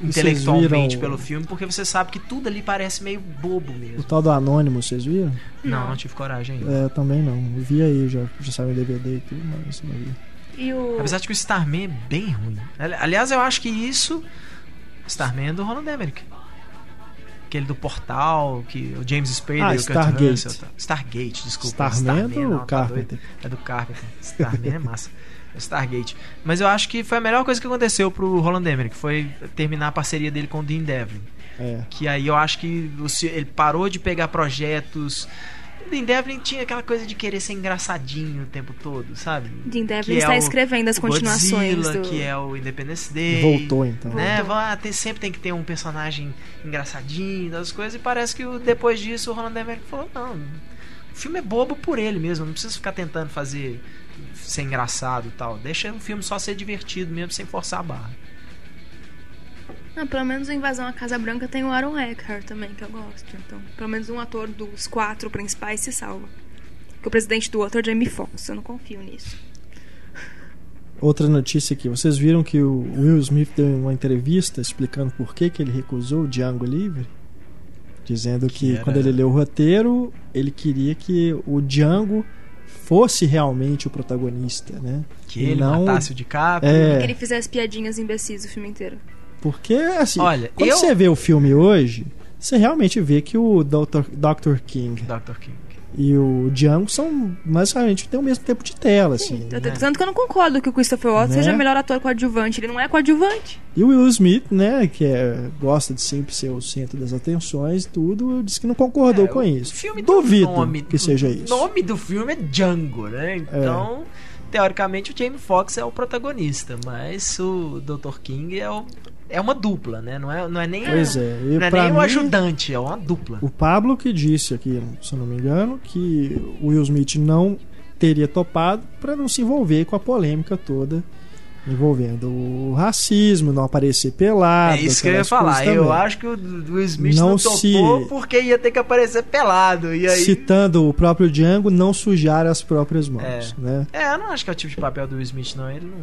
Speaker 5: intelectualmente
Speaker 1: viram-
Speaker 5: pelo filme, porque você sabe que tudo ali parece meio bobo
Speaker 1: O
Speaker 5: mesmo.
Speaker 1: tal do Anônimo, vocês viram?
Speaker 5: Não, não tive coragem ainda.
Speaker 1: É, eu também não. Eu vi aí, já, já saiu em DVD e tudo, mas não vi.
Speaker 2: E o.
Speaker 5: Apesar de que o Starman é bem ruim. Ali- Aliás, eu acho que isso. Starman é do Roland Emmerich. Aquele do Portal, que o James Spader
Speaker 1: Ah,
Speaker 5: e o Kurt
Speaker 1: Stargate.
Speaker 5: Russell. tá- Stargate, desculpa.
Speaker 1: Starman é do
Speaker 5: não, tá
Speaker 1: Carpenter.
Speaker 5: doido. É do Carpenter. Starman é massa. É Stargate. Mas eu acho que foi a melhor coisa que aconteceu pro Roland Emmerich. Foi terminar a parceria dele com o Dean Devlin.
Speaker 1: É.
Speaker 5: Que aí eu acho que você- ele parou de pegar projetos. O Dean Devlin tinha aquela coisa de querer ser engraçadinho o tempo todo, sabe?
Speaker 2: Dean Devlin
Speaker 5: Que é
Speaker 2: está
Speaker 5: o-
Speaker 2: escrevendo as
Speaker 5: o
Speaker 2: continuações
Speaker 5: Godzilla,
Speaker 2: do.
Speaker 5: que é o Independence Day.
Speaker 1: Voltou então.
Speaker 5: Né? Ter- sempre tem que ter um personagem engraçadinho, das coisas, e parece que o- depois disso o Roland Emmerich falou: não, o filme é bobo por ele mesmo, não precisa ficar tentando fazer ser engraçado e tal. Deixa o filme só ser divertido mesmo, sem forçar a barra.
Speaker 2: Ah, pelo menos o Invasão à Casa Branca tem o Aaron Eckhart também, que eu gosto. Então, pelo menos um ator dos quatro principais se salva. Porque o presidente do outro é o Jamie Foxx, eu não confio nisso.
Speaker 1: Outra notícia aqui. Vocês viram que o Will Smith deu uma entrevista explicando por que, que ele recusou o Django Livre? Dizendo que,
Speaker 5: Que era-
Speaker 1: quando ele leu o roteiro, ele queria que o Django fosse realmente o protagonista, né?
Speaker 5: Que
Speaker 1: E
Speaker 5: ele
Speaker 1: não-
Speaker 5: matasse o DiCaprio.
Speaker 1: É.
Speaker 2: Que ele fizesse piadinhas imbecis o filme inteiro.
Speaker 1: Porque, assim,
Speaker 5: Olha,
Speaker 1: quando
Speaker 5: eu-
Speaker 1: você vê o filme hoje, você realmente vê que o Dr. Dr. King
Speaker 5: Dr. King.
Speaker 1: e o Django são basicamente têm o mesmo tempo de tela, assim.
Speaker 2: T-
Speaker 1: né?
Speaker 2: Tanto que eu não concordo que o Christopher Waltz
Speaker 1: Né?
Speaker 2: seja melhor ator coadjuvante. Ele não é coadjuvante.
Speaker 1: E o Will Smith, né, que é, gosta de sempre ser o centro das atenções e tudo, disse que não concordou
Speaker 5: É,
Speaker 1: com
Speaker 5: o
Speaker 1: isso.
Speaker 5: filme tem
Speaker 1: Duvido
Speaker 5: nome,
Speaker 1: que seja
Speaker 5: o
Speaker 1: isso.
Speaker 5: nome do filme é Django, né? Então, teoricamente, o Jamie Foxx é o protagonista, mas o Dr. King é, o- é uma dupla, né? Não é, não é nem,
Speaker 1: Pois é, e
Speaker 5: não é nem o
Speaker 1: mim-
Speaker 5: ajudante, é uma dupla.
Speaker 1: O Pablo que disse aqui, se eu não me engano, que o Will Smith não teria topado para não se envolver com a polêmica toda envolvendo o racismo, não aparecer pelado.
Speaker 5: É isso que eu ia falar. Eu
Speaker 1: também.
Speaker 5: acho que o Will Smith
Speaker 1: Não
Speaker 5: não, topou
Speaker 1: se-
Speaker 5: porque ia ter que aparecer pelado. E aí.
Speaker 1: Citando o próprio Django, não sujar as próprias mãos,
Speaker 5: É.
Speaker 1: né?
Speaker 5: É, eu não acho que é o tipo de papel do Will Smith, não. Ele não.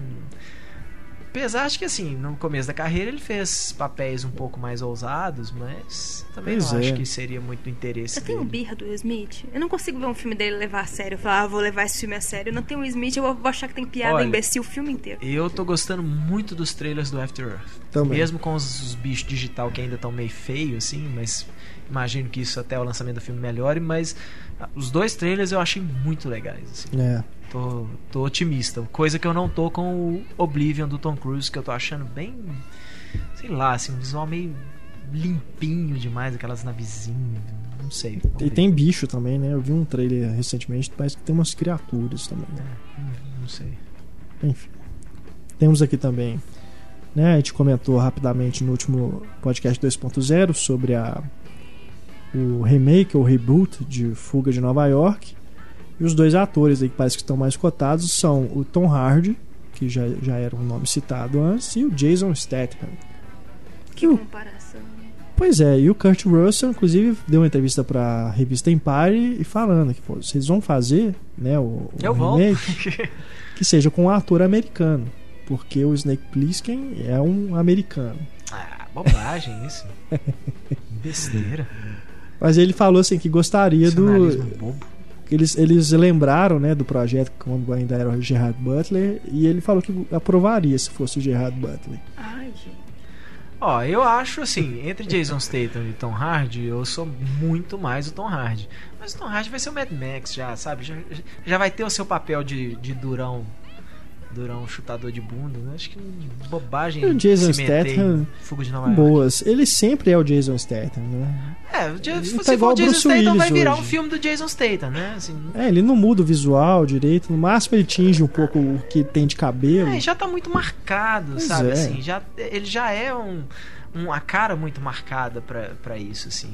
Speaker 5: Apesar de que, assim, no começo da carreira ele fez papéis um pouco mais ousados, mas também
Speaker 1: Pois
Speaker 5: não
Speaker 1: é.
Speaker 5: acho que seria muito do interesse
Speaker 2: Eu tenho
Speaker 5: dele.
Speaker 2: birra do Will Smith. Eu não consigo ver um filme dele levar a sério. Falar, ah, vou levar esse filme a sério. Eu não tenho Will Smith, eu vou vou achar que tem piada
Speaker 5: Olha,
Speaker 2: imbecil o filme inteiro.
Speaker 5: Eu tô gostando muito dos trailers do After Earth.
Speaker 1: Também.
Speaker 5: Mesmo com os, os bichos digital que ainda estão meio feios, assim, mas imagino que isso até o lançamento do filme melhore, mas ah, os dois trailers eu achei muito legais, assim.
Speaker 1: É.
Speaker 5: Tô, tô otimista. Coisa que eu não tô com o Oblivion do Tom Cruise, que eu tô achando bem. Sei lá, assim, um visual meio limpinho demais, aquelas navezinhas. Não sei.
Speaker 1: E
Speaker 5: ver.
Speaker 1: tem bicho também, né? Eu vi um trailer recentemente, parece que tem umas criaturas também. né?
Speaker 5: Hum, Não sei.
Speaker 1: Enfim. Temos aqui também, né? A gente comentou rapidamente no último podcast 2.0 sobre a o remake ou reboot de Fuga de Nova York. E os dois atores aí que parece que estão mais cotados são o Tom Hardy, que já, já era um nome citado antes, e o Jason Statham.
Speaker 2: Que
Speaker 1: o-
Speaker 2: comparação.
Speaker 1: Pois é, e o Kurt Russell, inclusive, deu uma entrevista pra revista Empire e falando que pô, vocês vão fazer né, o, o
Speaker 5: Eu vou.
Speaker 1: remake que seja com um ator americano. Porque o Snake Plissken é um americano.
Speaker 5: ah, bobagem isso. Besteira.
Speaker 1: Mas ele falou assim que gostaria do.
Speaker 5: Bobo.
Speaker 1: Eles, eles lembraram né, do projeto quando ainda era o Gerard Butler. E ele falou que aprovaria se fosse o Gerard Butler.
Speaker 2: Ai, gente.
Speaker 5: Ó, eu acho assim, entre Jason Statham e Tom Hardy, eu sou muito mais o Tom Hardy. Mas o Tom Hardy vai ser o Mad Max já, sabe? Já, já vai ter o seu papel de, de durão. Durão chutador de bunda. né? Acho que bobagem
Speaker 1: o Jason Statham,
Speaker 5: Fuga de Nova York.
Speaker 1: Boas. Ele sempre é o Jason Statham, né?
Speaker 5: É, o Ja-
Speaker 1: Ele
Speaker 5: se
Speaker 1: tá
Speaker 5: for o Jason
Speaker 1: Bruce
Speaker 5: Statham, vai
Speaker 1: Willis
Speaker 5: virar um
Speaker 1: hoje.
Speaker 5: filme do Jason Statham, né? Assim,
Speaker 1: É, ele não muda o visual direito. No máximo ele tinge um pouco o que tem de cabelo.
Speaker 5: É, já tá muito marcado,
Speaker 1: Pois
Speaker 5: sabe?
Speaker 1: é.
Speaker 5: Assim, já, ele já é um, um- a cara muito marcada pra isso, assim.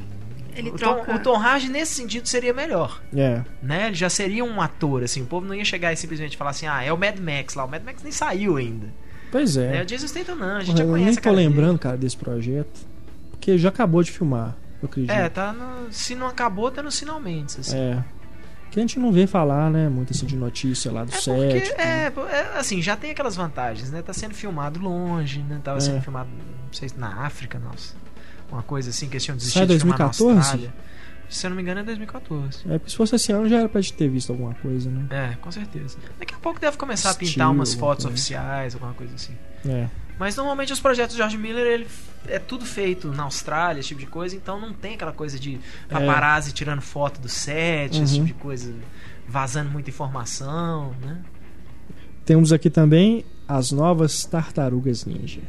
Speaker 2: Ele
Speaker 5: o,
Speaker 2: troca-
Speaker 5: Tom, o Tom Hardy, nesse sentido, seria melhor.
Speaker 1: É.
Speaker 5: Né? Ele já seria um ator, assim. O povo não ia chegar e simplesmente falar assim, ah, é o Mad Max lá. O Mad Max nem saiu ainda.
Speaker 1: Pois
Speaker 5: Né?
Speaker 1: é.
Speaker 5: O Jason Statham não, a gente
Speaker 1: Porra,
Speaker 5: já
Speaker 1: eu
Speaker 5: conhece
Speaker 1: nem
Speaker 5: a
Speaker 1: tô
Speaker 5: cara dele.
Speaker 1: lembrando, cara, desse projeto. Porque já acabou de filmar, eu acredito.
Speaker 5: É, tá no, se não acabou, tá nos finalmente, assim.
Speaker 1: É. Que a gente não vê falar, né? Muito assim de notícia lá do
Speaker 5: É
Speaker 1: set.
Speaker 5: é, pô, é, assim, já tem aquelas vantagens, né? Tá sendo filmado longe, né? Tava
Speaker 1: É.
Speaker 5: sendo filmado, não sei se na África, nossa. Uma coisa assim que eles tinham
Speaker 1: Sai
Speaker 5: desistido de filmar na
Speaker 1: 2014?
Speaker 5: Austrália. Se eu não me engano é 2014.
Speaker 1: É, porque se fosse esse ano já era pra gente ter visto alguma coisa, né?
Speaker 5: É, com certeza. Daqui a pouco deve começar a pintar
Speaker 1: Estilo,
Speaker 5: umas fotos
Speaker 1: coisa.
Speaker 5: oficiais, alguma coisa assim.
Speaker 1: É.
Speaker 5: Mas normalmente os projetos do George Miller, ele é tudo feito na Austrália, esse tipo de coisa, então não tem aquela coisa de paparazzi tirando foto do set, esse
Speaker 1: Uhum.
Speaker 5: tipo de coisa, vazando muita informação, né?
Speaker 1: Temos aqui também as novas tartarugas ninja.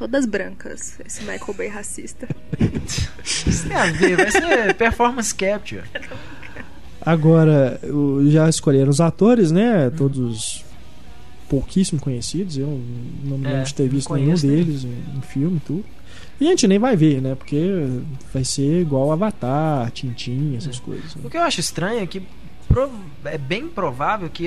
Speaker 2: Todas brancas. Esse Michael Bay racista.
Speaker 5: Isso tem a ver, vai ser performance capture.
Speaker 1: Agora, já escolheram os atores, né? Todos pouquíssimo conhecidos. Eu não me lembro
Speaker 5: É,
Speaker 1: de ter visto nenhum deles em, em filme e tudo. E a gente nem vai ver, né? Porque vai ser igual Avatar, Tintin, essas
Speaker 5: É.
Speaker 1: coisas. né?
Speaker 5: O que eu acho estranho é que prov- é bem provável que,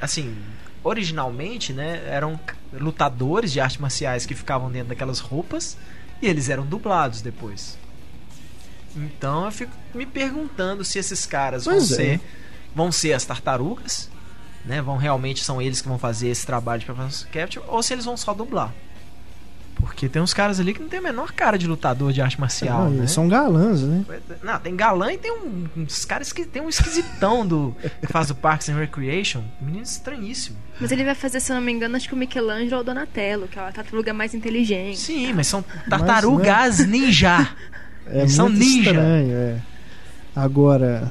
Speaker 5: assim, originalmente, né, eram lutadores de artes marciais que ficavam dentro daquelas roupas e eles eram dublados depois. Então eu fico me perguntando se esses caras vão
Speaker 1: é.
Speaker 5: ser vão ser as tartarugas, né? Vão realmente são eles que vão fazer esse trabalho de capture ou se eles vão só dublar. Porque tem uns caras ali que não tem a menor cara de lutador de arte marcial,
Speaker 1: Não,
Speaker 5: né?
Speaker 1: são galãs, né?
Speaker 5: Não, tem galã e tem um- uns caras que tem um esquisitão do que faz o Parks and Recreation. Menino estranhíssimo.
Speaker 2: Mas ele vai fazer, se eu não me engano, acho que o Michelangelo ou o Donatello, que é a tartaruga mais inteligente.
Speaker 5: Sim, mas são tartarugas ninja.
Speaker 1: É
Speaker 5: Eles são
Speaker 1: muito
Speaker 5: ninja.
Speaker 1: estranho, é. Agora,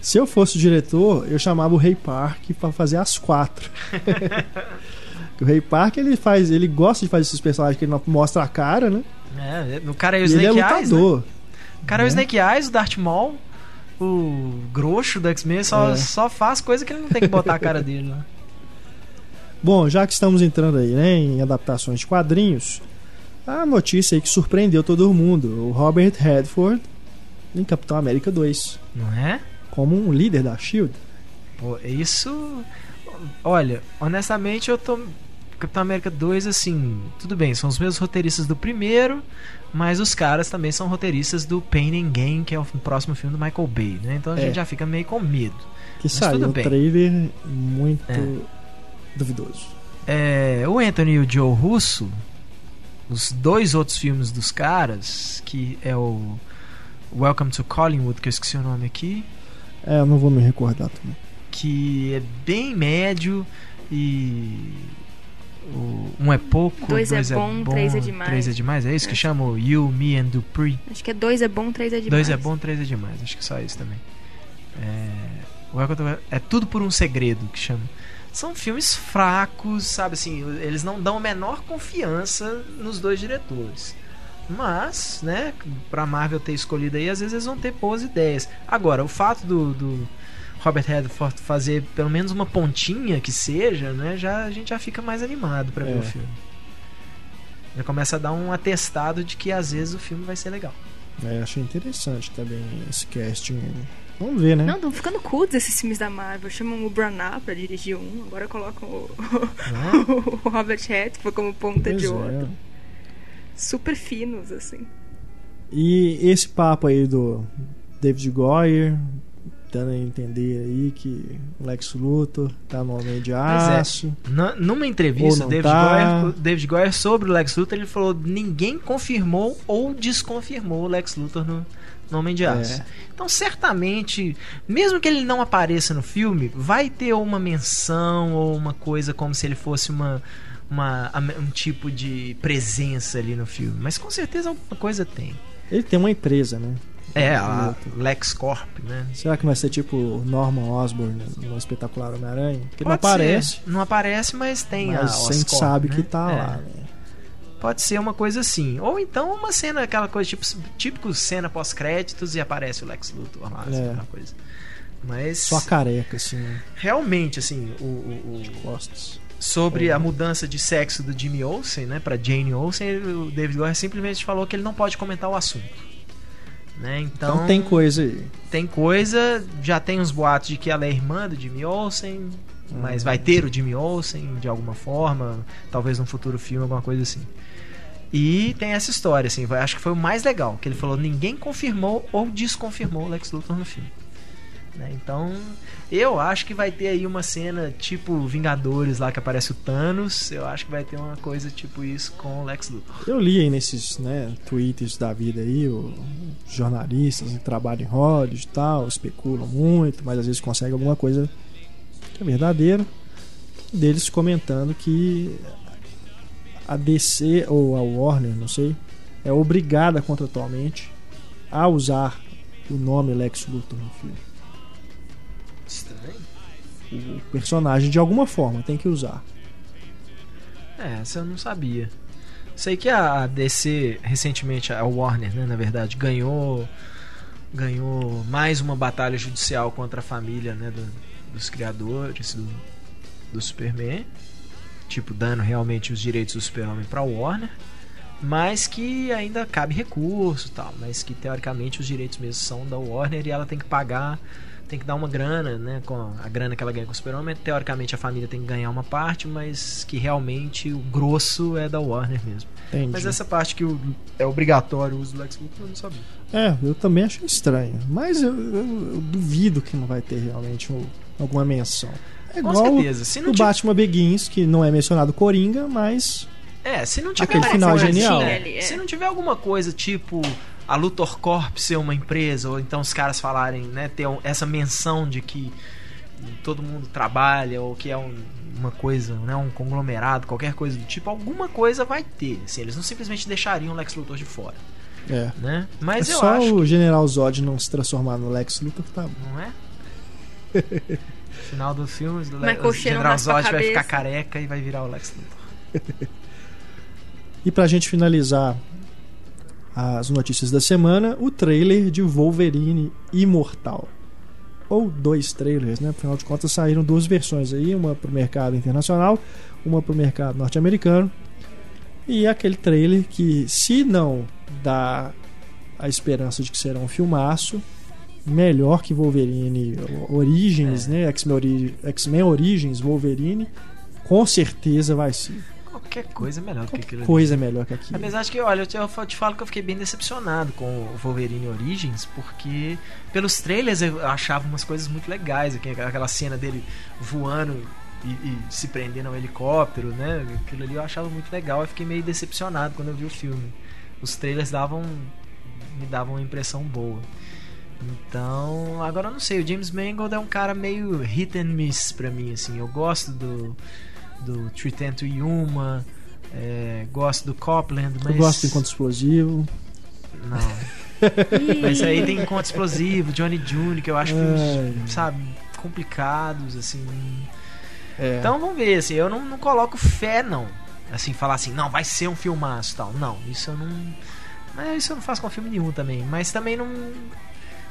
Speaker 1: se eu fosse o diretor, eu chamava o Rei Park pra fazer as quatro. o Rei Park ele faz, ele gosta de fazer esses personagens que ele não mostra a cara, né?
Speaker 5: É, o cara é o
Speaker 1: E ele é
Speaker 5: Snake Eyes. Né?
Speaker 1: lutador.
Speaker 5: O cara é o
Speaker 1: né?
Speaker 5: Snake Eyes, o Darth Maul, o Groxo do X-Men só,
Speaker 1: É.
Speaker 5: só faz coisa que ele não tem que botar a cara dele. Né?
Speaker 1: Bom, já que estamos entrando aí, né, em adaptações de quadrinhos, a notícia aí que surpreendeu todo mundo, o Robert Redford em Capitão América 2,
Speaker 5: Não é?
Speaker 1: como um líder da Shield.
Speaker 5: Pô, isso. olha, honestamente eu tô. Capitão América 2, assim, tudo bem, são os mesmos roteiristas do primeiro, mas os caras também são roteiristas do Pain and Gain, que é o próximo filme do Michael Bay, né? Então a
Speaker 1: É.
Speaker 5: gente já fica meio com medo.
Speaker 1: Que
Speaker 5: Mas
Speaker 1: saiu um
Speaker 5: bem.
Speaker 1: trailer muito
Speaker 5: É.
Speaker 1: duvidoso.
Speaker 5: É, o Anthony e o Joe Russo, os dois outros filmes dos caras, que é o Welcome to Collingwood, que eu esqueci o nome aqui,
Speaker 1: É, eu não vou me recordar também.
Speaker 5: que é bem médio e o- um é pouco,
Speaker 2: Dois é bom, três é demais.
Speaker 5: três é demais, é isso que chama o You, Me and Dupree.
Speaker 2: Acho que é dois é bom, três é demais.
Speaker 5: Dois é bom, três é demais, acho que só isso também. É, é tudo por um segredo que chama. São filmes fracos, sabe assim, eles não dão a menor confiança nos dois diretores. Mas, né, pra Marvel ter escolhido aí, às vezes eles vão ter boas ideias. Agora, o fato do, do Robert Redford fazer pelo menos uma pontinha que seja, né, já, a gente já fica mais animado pra ver
Speaker 1: É.
Speaker 5: o filme. Já começa a dar um atestado de que às vezes o filme vai ser legal.
Speaker 1: É, achei interessante também esse casting. Vamos ver, né?
Speaker 2: Não, estão ficando cultos esses filmes da Marvel. Chamam o Branagh pra dirigir um, agora colocam o,
Speaker 5: Né?
Speaker 2: o Robert Redford como ponta
Speaker 1: Pois
Speaker 2: de
Speaker 1: é.
Speaker 2: outro. Super finos, assim.
Speaker 1: E esse papo aí do David Goyer, a entender aí que o Lex Luthor tá no Homem de
Speaker 5: é.
Speaker 1: Aço.
Speaker 5: Na- numa entrevista, David,
Speaker 1: tá.
Speaker 5: Goyer, David Goyer sobre o Lex Luthor, ele falou: ninguém confirmou ou desconfirmou o Lex Luthor no, no Homem de Aço.
Speaker 1: É.
Speaker 5: Então, certamente, mesmo que ele não apareça no filme, vai ter uma menção ou uma coisa como se ele fosse uma, uma um tipo de presença ali no filme. Mas com certeza alguma coisa tem.
Speaker 1: Ele tem uma empresa, né?
Speaker 5: É,
Speaker 1: O
Speaker 5: a
Speaker 1: Luthor.
Speaker 5: LexCorp, né?
Speaker 1: Será que vai ser tipo Norman Osborn no espetacular Homem-Aranha? Que não aparece.
Speaker 5: Não aparece, mas tem a
Speaker 1: mas a gente
Speaker 5: Oscorp,
Speaker 1: sabe
Speaker 5: né?
Speaker 1: que tá
Speaker 5: É.
Speaker 1: lá, né?
Speaker 5: Pode ser uma coisa assim. Ou então uma cena, aquela coisa tipo, típico cena pós-créditos e aparece o Lex Luthor lá, assim,
Speaker 1: É.
Speaker 5: aquela coisa. Mas
Speaker 1: Só careca, assim, né?
Speaker 5: realmente, assim, o, o- o-
Speaker 1: costas.
Speaker 5: sobre
Speaker 1: É.
Speaker 5: a mudança de sexo do Jimmy Olsen, né, para Jane Olsen, o David Goyer simplesmente falou que ele não pode comentar o assunto. Né? Então,
Speaker 1: Então tem coisa aí.
Speaker 5: tem coisa, já tem uns boatos de que ela é irmã do Jimmy Olsen, mas
Speaker 1: Uhum.
Speaker 5: vai ter o Jimmy Olsen de alguma forma, talvez num futuro filme, alguma coisa assim. E tem essa história, assim, acho que foi o mais legal, que ele falou, ninguém confirmou ou desconfirmou o Lex Luthor no filme. Né? Então, eu acho que vai ter aí uma cena tipo Vingadores lá que aparece o Thanos, eu acho que vai ter uma coisa tipo isso com o Lex Luthor.
Speaker 1: Eu li aí nesses né, tweets da vida aí, o- jornalistas que trabalham em Hollywood e tal, especulam muito, mas às vezes conseguem alguma coisa que é verdadeira. Deles comentando que a DC ou a Warner, não sei, é obrigada contratualmente a usar o nome Lex Luthor no filme. O personagem de alguma forma tem que usar.
Speaker 5: É, essa eu não sabia. Sei que a DC recentemente, a Warner, né, na verdade, ganhou ganhou mais uma batalha judicial contra a família, né, do- dos criadores do, do Superman, tipo dando realmente os direitos do Super-Homem para Warner, mas que ainda cabe recurso, tal, mas que teoricamente os direitos mesmo são da Warner e ela tem que pagar tem que dar uma grana, né? Com a grana que ela ganha com o Super-Homem. Teoricamente a família tem que ganhar uma parte, mas que realmente o grosso é da Warner mesmo.
Speaker 1: Entendi.
Speaker 5: Mas essa parte que o- é obrigatório o uso do Lex Luthor, eu não sabia.
Speaker 1: É, eu também achei estranho. Mas eu, eu- eu duvido que não vai ter realmente um- alguma menção. É
Speaker 5: Com
Speaker 1: igual
Speaker 5: certeza. Se não,
Speaker 1: no
Speaker 5: tiver,
Speaker 1: Batman Begins, que não é mencionado Coringa, mas
Speaker 5: é, se não tiver
Speaker 1: Aquele final genial.
Speaker 2: ali, é.
Speaker 5: Se não tiver alguma coisa tipo a Luthor Corp ser uma empresa, ou então os caras falarem, né, ter essa menção de que todo mundo trabalha, ou que é um- uma coisa, né, um conglomerado, qualquer coisa do tipo, alguma coisa vai ter. Assim, eles não simplesmente deixariam o Lex Luthor de fora,
Speaker 1: é.
Speaker 5: né? Mas
Speaker 1: é
Speaker 5: eu
Speaker 1: só
Speaker 5: acho
Speaker 1: o General Zod não se transformar no Lex Luthor que tá bom.
Speaker 5: Não é? Final do filme, o
Speaker 2: Michael
Speaker 5: o General Zod vai ficar careca e vai virar o Lex Luthor.
Speaker 1: E pra gente finalizar as notícias da semana, o trailer de Wolverine Imortal. Ou dois trailers, né? Afinal de contas saíram duas versões aí, uma pro mercado internacional, uma pro mercado norte-americano. E aquele trailer que, se não dá a esperança de que será um filmaço, melhor que Wolverine Origins,
Speaker 5: É.
Speaker 1: né? X-Men Origins Wolverine, com certeza vai ser.
Speaker 5: Qualquer coisa é melhor do que aquilo ali.
Speaker 1: Coisa melhor que aquilo.
Speaker 5: Apesar de que, olha, eu te, eu te falo que eu fiquei bem decepcionado com o Wolverine Origins, porque pelos trailers eu achava umas coisas muito legais, aquela cena dele voando e, e se prendendo ao helicóptero, né? Aquilo ali eu achava muito legal, eu fiquei meio decepcionado quando eu vi o filme. Os trailers davam me davam uma impressão boa. Então, agora eu não sei, o James Mangold é um cara meio hit and miss pra mim, assim. Eu gosto do do Tritento Yuma, é, gosto do Copland, mas
Speaker 1: Eu gosto do Encontro Explosivo.
Speaker 5: não. Mas aí tem Encontro Explosivo, Johnny Jr., que eu acho filmes, sabe, complicados, assim.
Speaker 1: É.
Speaker 5: Então vamos ver, assim, eu não, não coloco fé, não. Assim, falar assim, não, vai ser um filmaço e tal. Não, isso eu não. Mas isso eu não faço com filme nenhum também. Mas também não.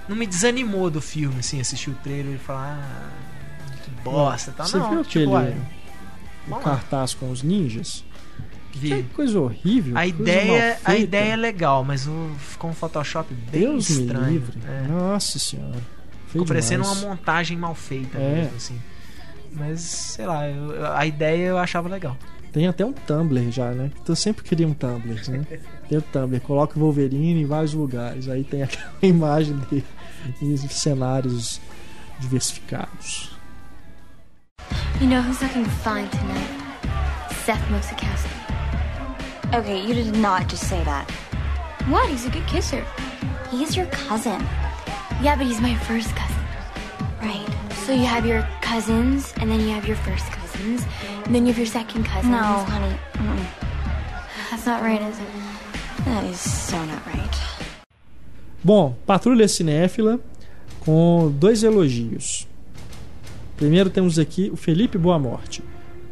Speaker 5: Não me desanimou do filme, assim, assistir o trailer e falar. Ah, que bosta tal.
Speaker 1: Você
Speaker 5: não,
Speaker 1: viu
Speaker 5: tipo,
Speaker 1: aquele o cartaz com os ninjas?
Speaker 5: vi.
Speaker 1: Que coisa horrível.
Speaker 5: A ideia, a ideia é legal, mas o, ficou um Photoshop bem
Speaker 1: Deus
Speaker 5: estranho.
Speaker 1: me livre.
Speaker 5: É.
Speaker 1: Nossa senhora.
Speaker 5: Ficou parecendo uma montagem mal feita
Speaker 1: É.
Speaker 5: mesmo, assim. Mas, sei lá, eu- a ideia eu achava legal.
Speaker 1: Tem até um Tumblr já, né? Eu sempre queria um Tumblr, né? Tem o Tumblr, coloca o Wolverine em vários lugares. Aí tem aquela imagem dele em cenários diversificados.
Speaker 6: You know who's looking fine tonight? Seth Mosikowski.
Speaker 7: Okay, you did not just say that.
Speaker 6: What? He's a good kisser.
Speaker 7: He's your cousin.
Speaker 6: Yeah, but he's my first cousin.
Speaker 7: Right.
Speaker 6: So you have your cousins, and then you have your first cousins, and then you have your second cousins.
Speaker 7: No, honey. Mm-mm.
Speaker 6: That's not right, is it?
Speaker 7: That is so not right.
Speaker 1: Bom, Patrulha Cinéfila com dois elogios. Primeiro temos aqui o Felipe Boa Morte.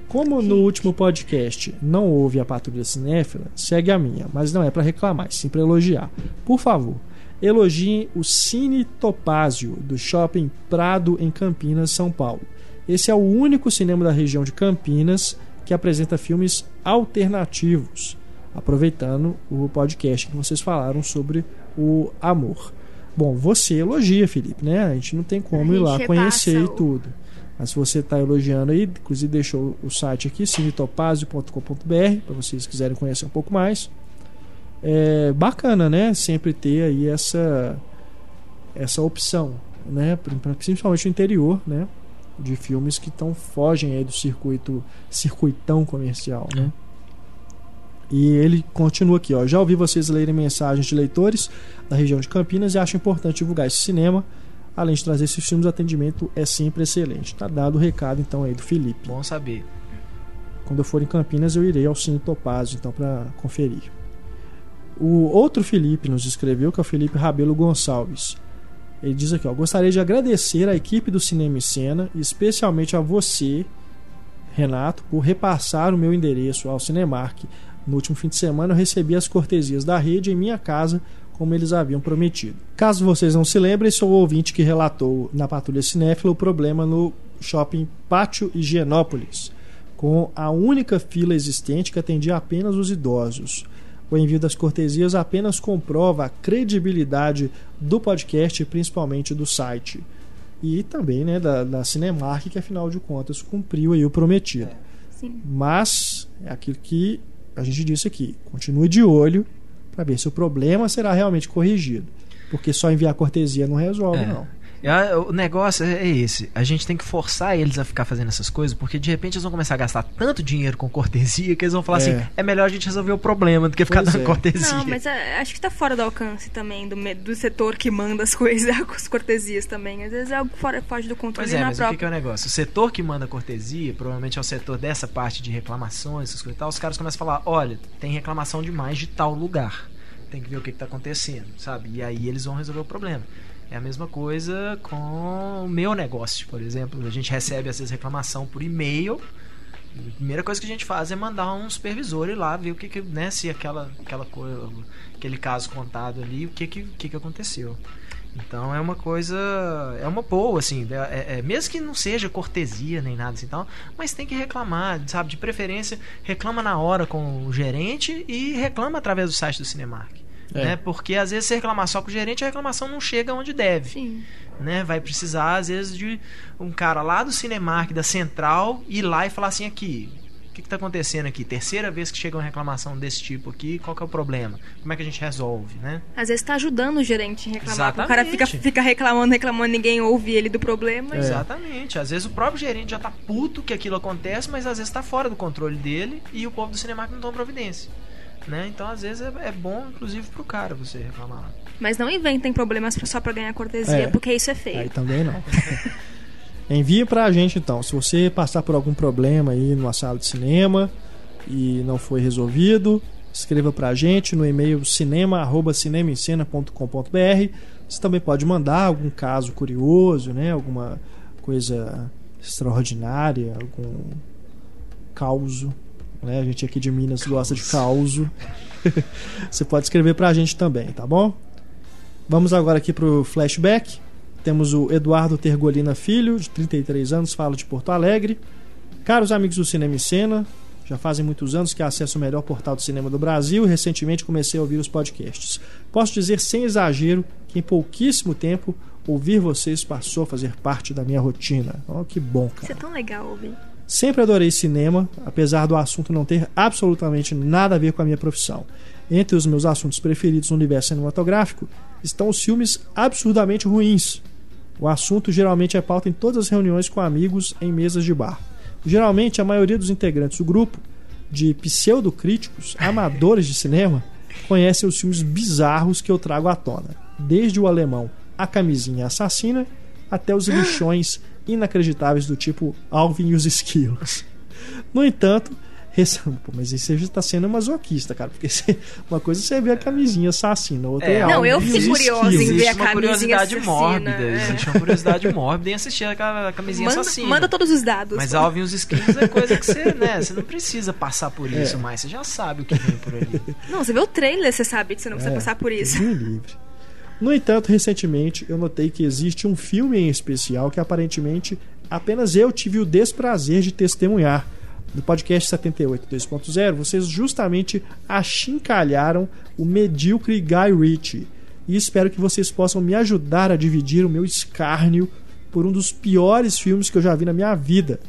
Speaker 1: Como no último podcast não houve a Patrulha Cinéfila, segue a minha, mas não é para reclamar, sim para elogiar. Por favor, elogiem o Cine Topázio do Shopping Prado em Campinas, São Paulo. Esse é o único cinema da região de Campinas que apresenta filmes alternativos, aproveitando o podcast que vocês falaram sobre o amor. Bom, você elogia, Felipe, né? A gente não tem como ir lá conhecer e tudo. Mas se você está elogiando aí, inclusive deixou o site aqui, cinetopazio.com.br, para vocês quiserem conhecer um pouco mais. É bacana, né? Sempre ter aí essa essa opção, né? Principalmente no interior, né? De filmes que tão fogem aí do circuito circuitão comercial, né? E ele continua aqui, ó. Já ouvi vocês lerem mensagens de leitores da região de Campinas e acho importante divulgar esse cinema. Além de trazer esses filmes, o atendimento é sempre excelente. Tá dado o recado então aí do Felipe.
Speaker 5: Bom saber.
Speaker 1: Quando eu for em Campinas, eu irei ao Cine Topázio, então, para conferir. O outro Felipe nos escreveu, que é o Felipe Rabelo Gonçalves. Ele diz aqui, ó, gostaria de agradecer à equipe do Cinema e Cena, especialmente a você, Renato, por repassar o meu endereço ao Cinemark. No último fim de semana eu recebi as cortesias da rede em minha casa, como eles haviam prometido. Caso vocês não se lembrem, sou o ouvinte que relatou na Patrulha Cinéfila o problema no shopping Pátio Higienópolis, com a única fila existente que atendia apenas os idosos. O envio das cortesias apenas comprova a credibilidade do podcast, principalmente do site. E também né, da, da Cinemark, que afinal de contas cumpriu aí o prometido.
Speaker 2: Sim.
Speaker 1: Mas é aquilo que a gente disse aqui. Continue de olho para ver se o problema será realmente corrigido. Porque só enviar cortesia não resolve,
Speaker 5: É.
Speaker 1: não.
Speaker 5: Ah, O negócio é esse. A gente tem que forçar eles a ficar fazendo essas coisas, porque de repente eles vão começar a gastar tanto dinheiro com cortesia que eles vão falar
Speaker 1: É.
Speaker 5: assim: é melhor a gente resolver o problema do que ficar
Speaker 1: Pois
Speaker 5: dando
Speaker 1: é.
Speaker 5: cortesia.
Speaker 2: Não, mas é, acho que tá fora do alcance também do, do setor que manda as coisas, as cortesias também. Às vezes é algo fora, foge do controle
Speaker 5: Pois é,
Speaker 2: na
Speaker 5: mas o que,
Speaker 2: própria.
Speaker 5: que é o negócio? O setor que manda cortesia, provavelmente é o setor dessa parte de reclamações, essas coisas e tal, os caras começam a falar, olha, tem reclamação demais de tal lugar. Tem que ver o que, que tá acontecendo, sabe? E aí eles vão resolver o problema. É a mesma coisa com o meu negócio, por exemplo. A gente recebe às vezes reclamação por e-mail. A primeira coisa que a gente faz é mandar um supervisor ir lá ver o que, que né, se aquela, aquela coisa, aquele caso contado ali, o que, que, que, que aconteceu. Então é uma coisa. É uma boa, assim. É, é- é- mesmo que não seja cortesia nem nada assim tal, mas tem que reclamar, sabe? De preferência, reclama na hora com o gerente e reclama através do site do Cinemark.
Speaker 1: É.
Speaker 5: Né? Porque às vezes você reclamar só com o gerente, a reclamação não chega onde deve.
Speaker 2: Sim.
Speaker 5: Né? Vai precisar, às vezes, de um cara lá do Cinemark, da Central, ir lá e falar assim: aqui, o que, que tá acontecendo aqui? Terceira vez que chega uma reclamação desse tipo aqui, qual que é o problema? Como é que a gente resolve, né?
Speaker 2: Às vezes tá ajudando o gerente a reclamar. O cara fica, fica reclamando, reclamando, ninguém ouve ele do problema.
Speaker 1: É.
Speaker 5: Exatamente. Às vezes o próprio gerente já tá puto que aquilo acontece, mas às vezes tá fora do controle dele e o povo do Cinemark não toma providência. Né? Então, às vezes, é, é bom, inclusive, pro cara você reclamar.
Speaker 2: Mas não inventem problemas só pra ganhar cortesia,
Speaker 1: É.
Speaker 2: porque isso é feio.
Speaker 1: Aí também não. Envie pra gente então. Se você passar por algum problema aí numa sala de cinema e não foi resolvido, escreva pra gente no e-mail cinema@cinemaencena.com.br. Você também pode mandar algum caso curioso, né? Alguma coisa extraordinária, algum causo, né? A gente aqui de Minas gosta de causo. você pode escrever pra gente também, tá bom? Vamos agora aqui pro flashback. Temos o Eduardo Tergolina Filho, de 33 anos, fala de Porto Alegre. Caros amigos do Cinema em Cena, já fazem muitos anos que acesso o melhor portal de cinema do Brasil e recentemente comecei a ouvir os podcasts. Posso dizer sem exagero que em pouquíssimo tempo ouvir vocês passou a fazer parte da minha rotina. Oh, que bom,
Speaker 2: Isso
Speaker 1: cara.
Speaker 2: é tão legal ouvir.
Speaker 1: Sempre adorei cinema, apesar do assunto não ter absolutamente nada a ver com a minha profissão. Entre os meus assuntos preferidos no universo cinematográfico estão os filmes absurdamente ruins. O assunto geralmente é pauta em todas as reuniões com amigos em mesas de bar. Geralmente, a maioria dos integrantes do grupo, de pseudocríticos, amadores de cinema, conhecem os filmes bizarros que eu trago à tona. Desde o alemão A Camisinha Assassina até os lixões inacreditáveis do tipo Alvin e os Esquilos. No entanto, esse... Pô, mas você já está sendo masoquista, cara, porque você- uma coisa é você ver a camisinha assassina, outra é,
Speaker 5: É,
Speaker 2: Não, eu fiquei
Speaker 1: os
Speaker 2: curiosa em
Speaker 1: Esquilos.
Speaker 2: ver a camisinha
Speaker 5: curiosidade
Speaker 2: assassina,
Speaker 5: mórbida.
Speaker 2: é.
Speaker 5: Existe uma curiosidade mórbida em assistir aquela camisinha
Speaker 2: Manda,
Speaker 5: assassina.
Speaker 2: manda todos os dados.
Speaker 5: Mas
Speaker 2: pô.
Speaker 5: Alvin e os skins é coisa que você, né? Você não precisa passar por
Speaker 1: É.
Speaker 5: isso mais. Você já sabe o que vem por ali.
Speaker 2: Não, você vê o trailer, você sabe que você não precisa
Speaker 1: É,
Speaker 2: passar por isso.
Speaker 1: Livre. No entanto, recentemente eu notei que existe um filme em especial que aparentemente apenas eu tive o desprazer de testemunhar. No podcast 78 2.0, vocês justamente achincalharam o medíocre Guy Ritchie. E espero que vocês possam me ajudar a dividir o meu escárnio por um dos piores filmes que eu já vi na minha vida.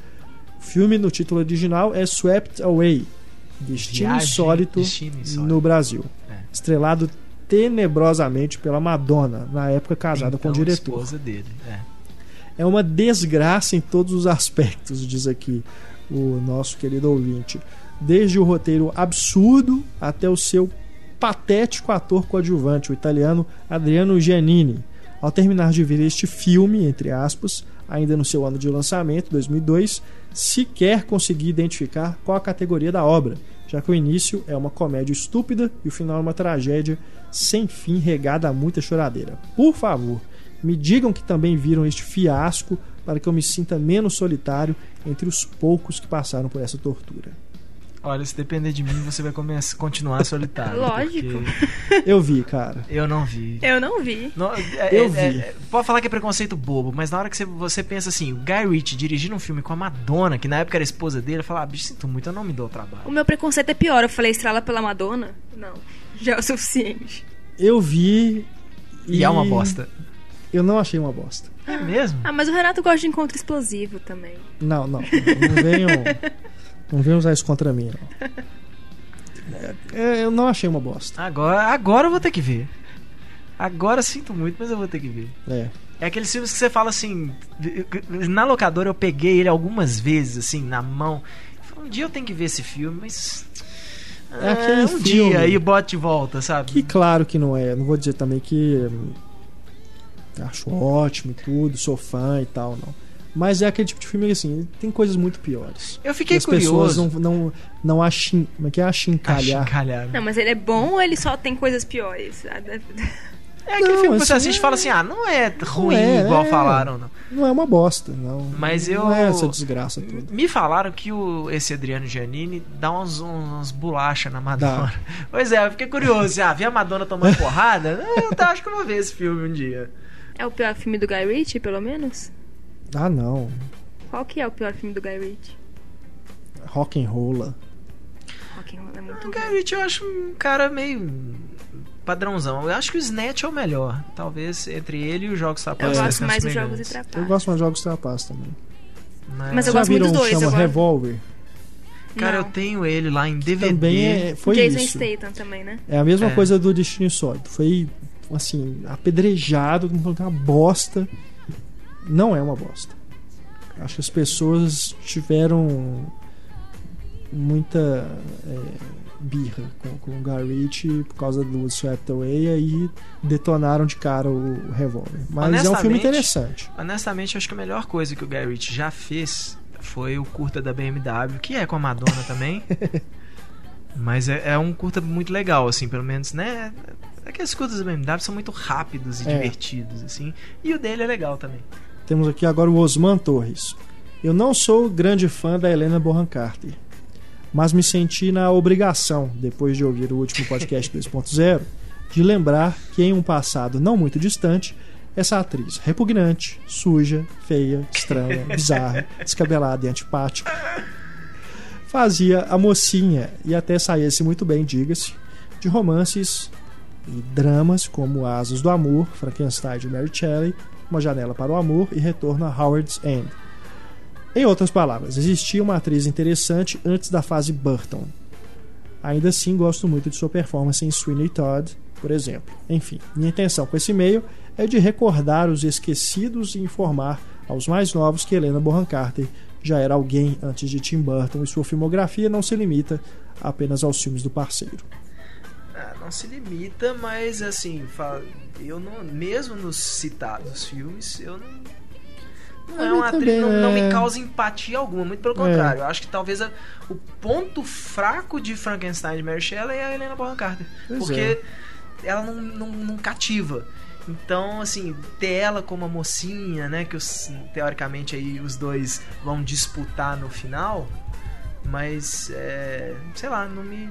Speaker 1: O filme no título original é Swept Away Destino
Speaker 5: Viagem,
Speaker 1: Insólito
Speaker 5: Destino Insólito.
Speaker 1: no Brasil.
Speaker 5: É.
Speaker 1: Estrelado tenebrosamente pela Madonna, na época casada com o
Speaker 5: Então,
Speaker 1: diretor.
Speaker 5: esposa dele. É.
Speaker 1: É uma desgraça em todos os aspectos, diz aqui o nosso querido ouvinte. Desde o roteiro absurdo até o seu patético ator coadjuvante, o italiano Adriano Giannini. Ao terminar de ver este filme, entre aspas, ainda no seu ano de lançamento, 2002, sequer consegui identificar qual a categoria da obra, já que o início é uma comédia estúpida e o final é uma tragédia sem fim regada a muita choradeira. Por favor, me digam que também viram este fiasco para que eu me sinta menos solitário entre os poucos que passaram por essa tortura.
Speaker 5: Olha, se depender de mim, você vai começar, continuar solitário.
Speaker 2: Lógico.
Speaker 1: Eu vi, cara.
Speaker 5: Eu não vi.
Speaker 2: Eu não vi.
Speaker 5: Não, é-
Speaker 1: Eu
Speaker 5: é-
Speaker 1: vi.
Speaker 5: é- pode falar que é preconceito bobo, mas na hora que você, você pensa assim, o Guy Ritchie dirigindo um filme com a Madonna, que na época era esposa dele, eu falo, ah, bicho, sinto muito, eu não me dou o trabalho.
Speaker 2: O meu preconceito é pior. Eu falei estrela pela Madonna? Não. Já é o suficiente.
Speaker 1: Eu vi.
Speaker 5: E, é uma bosta.
Speaker 1: Eu não achei uma bosta.
Speaker 5: É mesmo?
Speaker 2: Ah, mas o Renato gosta de encontro explosivo também.
Speaker 1: Não, não. Não venham. não venham usar isso contra mim, não. É, eu não achei uma bosta.
Speaker 5: Agora, agora eu vou ter que ver. Agora sinto muito, mas eu vou ter que ver.
Speaker 1: É.
Speaker 5: É aqueles filmes que você fala assim. Na locadora eu peguei ele algumas vezes, assim, na mão. Um dia eu tenho que ver esse filme, mas.
Speaker 1: É aquele
Speaker 5: ah, um
Speaker 1: filme.
Speaker 5: dia e bote e volta, sabe?
Speaker 1: Que claro que não é. Não vou dizer também que. hum, Acho ótimo e tudo, sou fã e tal, não. Mas é aquele tipo de filme que, assim, tem coisas muito piores.
Speaker 5: Eu fiquei
Speaker 1: as pessoas
Speaker 5: curioso.
Speaker 1: não, não, não achim, como é que é achincalhar.
Speaker 5: Achincalhar.
Speaker 2: Não, mas ele é bom ou ele só tem coisas piores? Ah,
Speaker 5: É aquele
Speaker 1: Não,
Speaker 5: filme que você
Speaker 1: assim,
Speaker 5: assiste e
Speaker 1: é-
Speaker 5: fala assim, ah, não é ruim
Speaker 1: é,
Speaker 5: igual
Speaker 1: é.
Speaker 5: falaram, não.
Speaker 1: Não é uma bosta, não.
Speaker 5: Mas
Speaker 1: não
Speaker 5: eu-
Speaker 1: é essa desgraça toda.
Speaker 5: Me falaram que o, esse Adriano Giannini dá uns, uns bolacha na Madonna. Pois é, eu fiquei curioso. Ah, vi a Madonna tomando porrada? Eu acho que eu vou ver esse filme um dia.
Speaker 2: É o pior filme do Guy Ritchie, pelo menos?
Speaker 1: Ah, não.
Speaker 2: Qual que é o pior filme do Guy Ritchie?
Speaker 1: Rock and roll.
Speaker 2: Rock'n'Roll é muito
Speaker 5: O
Speaker 2: bom.
Speaker 5: Guy Ritchie eu acho um cara meio padrãozão. Eu acho que o Snatch é o melhor. Talvez entre ele e os jogos
Speaker 2: Eu
Speaker 5: trapaços.
Speaker 2: gosto mais dos jogos e
Speaker 1: Eu gosto mais de jogos trapaços também.
Speaker 2: Mas eu
Speaker 1: Já
Speaker 2: gosto muito dos
Speaker 1: um
Speaker 2: dois,
Speaker 1: chama
Speaker 2: eu.
Speaker 1: Revolver?
Speaker 5: Cara,
Speaker 2: Não.
Speaker 5: eu tenho ele lá em DVD.
Speaker 1: Também é, foi
Speaker 2: Jason
Speaker 1: isso.
Speaker 2: Statham também, né?
Speaker 1: É a mesma
Speaker 5: É.
Speaker 1: coisa do Destino Sólido. Foi, assim, apedrejado, uma bosta. Não é uma bosta. Acho que as pessoas tiveram muita é, birra com, com o Guy Ritchie por causa do Swept Away e aí detonaram de cara o, o Revolver. Mas é um filme interessante.
Speaker 5: Honestamente, acho que a melhor coisa que o Guy Ritchie já fez foi o curta da BMW, que é com a Madonna também. Mas é, é um curta muito legal, assim, pelo menos, né? Aqueles curtas da BMW são muito rápidos e
Speaker 1: É.
Speaker 5: divertidos, assim. E o dele é legal também.
Speaker 1: Temos aqui agora o Osman Torres. Eu não sou grande fã da Helena Bonham Carter, mas me senti na obrigação, depois de ouvir o último podcast 2.0, de lembrar que em um passado não muito distante, essa atriz repugnante, suja, feia, estranha, bizarra, descabelada e antipática fazia a mocinha e até saísse muito bem, diga-se, de romances e dramas como Asas do Amor, Frankenstein de Mary Shelley, Uma Janela para o Amor e Retorno a Howard's End. Em outras palavras, existia uma atriz interessante antes da fase Burton. Ainda assim, gosto muito de sua performance em Sweeney Todd, por exemplo. Enfim, minha intenção com esse e-mail é de recordar os esquecidos e informar aos mais novos que Helena Bonham Carter já era alguém antes de Tim Burton e sua filmografia não se limita apenas aos filmes do parceiro.
Speaker 5: Ah, não se limita, mas assim, eu não, mesmo nos citados filmes, eu não. Não é uma atriz, não, não
Speaker 1: é.
Speaker 5: me causa empatia alguma, muito pelo
Speaker 1: É.
Speaker 5: contrário. Eu acho que talvez a- o ponto fraco de Frankenstein de Mary Shelley é a Helena Bonham Carter.
Speaker 1: Pois
Speaker 5: porque
Speaker 1: é.
Speaker 5: ela não, não, não cativa. Então, assim, ter ela como a mocinha, né? Que os, teoricamente aí os dois vão disputar no final. Mas, é, sei lá, não me.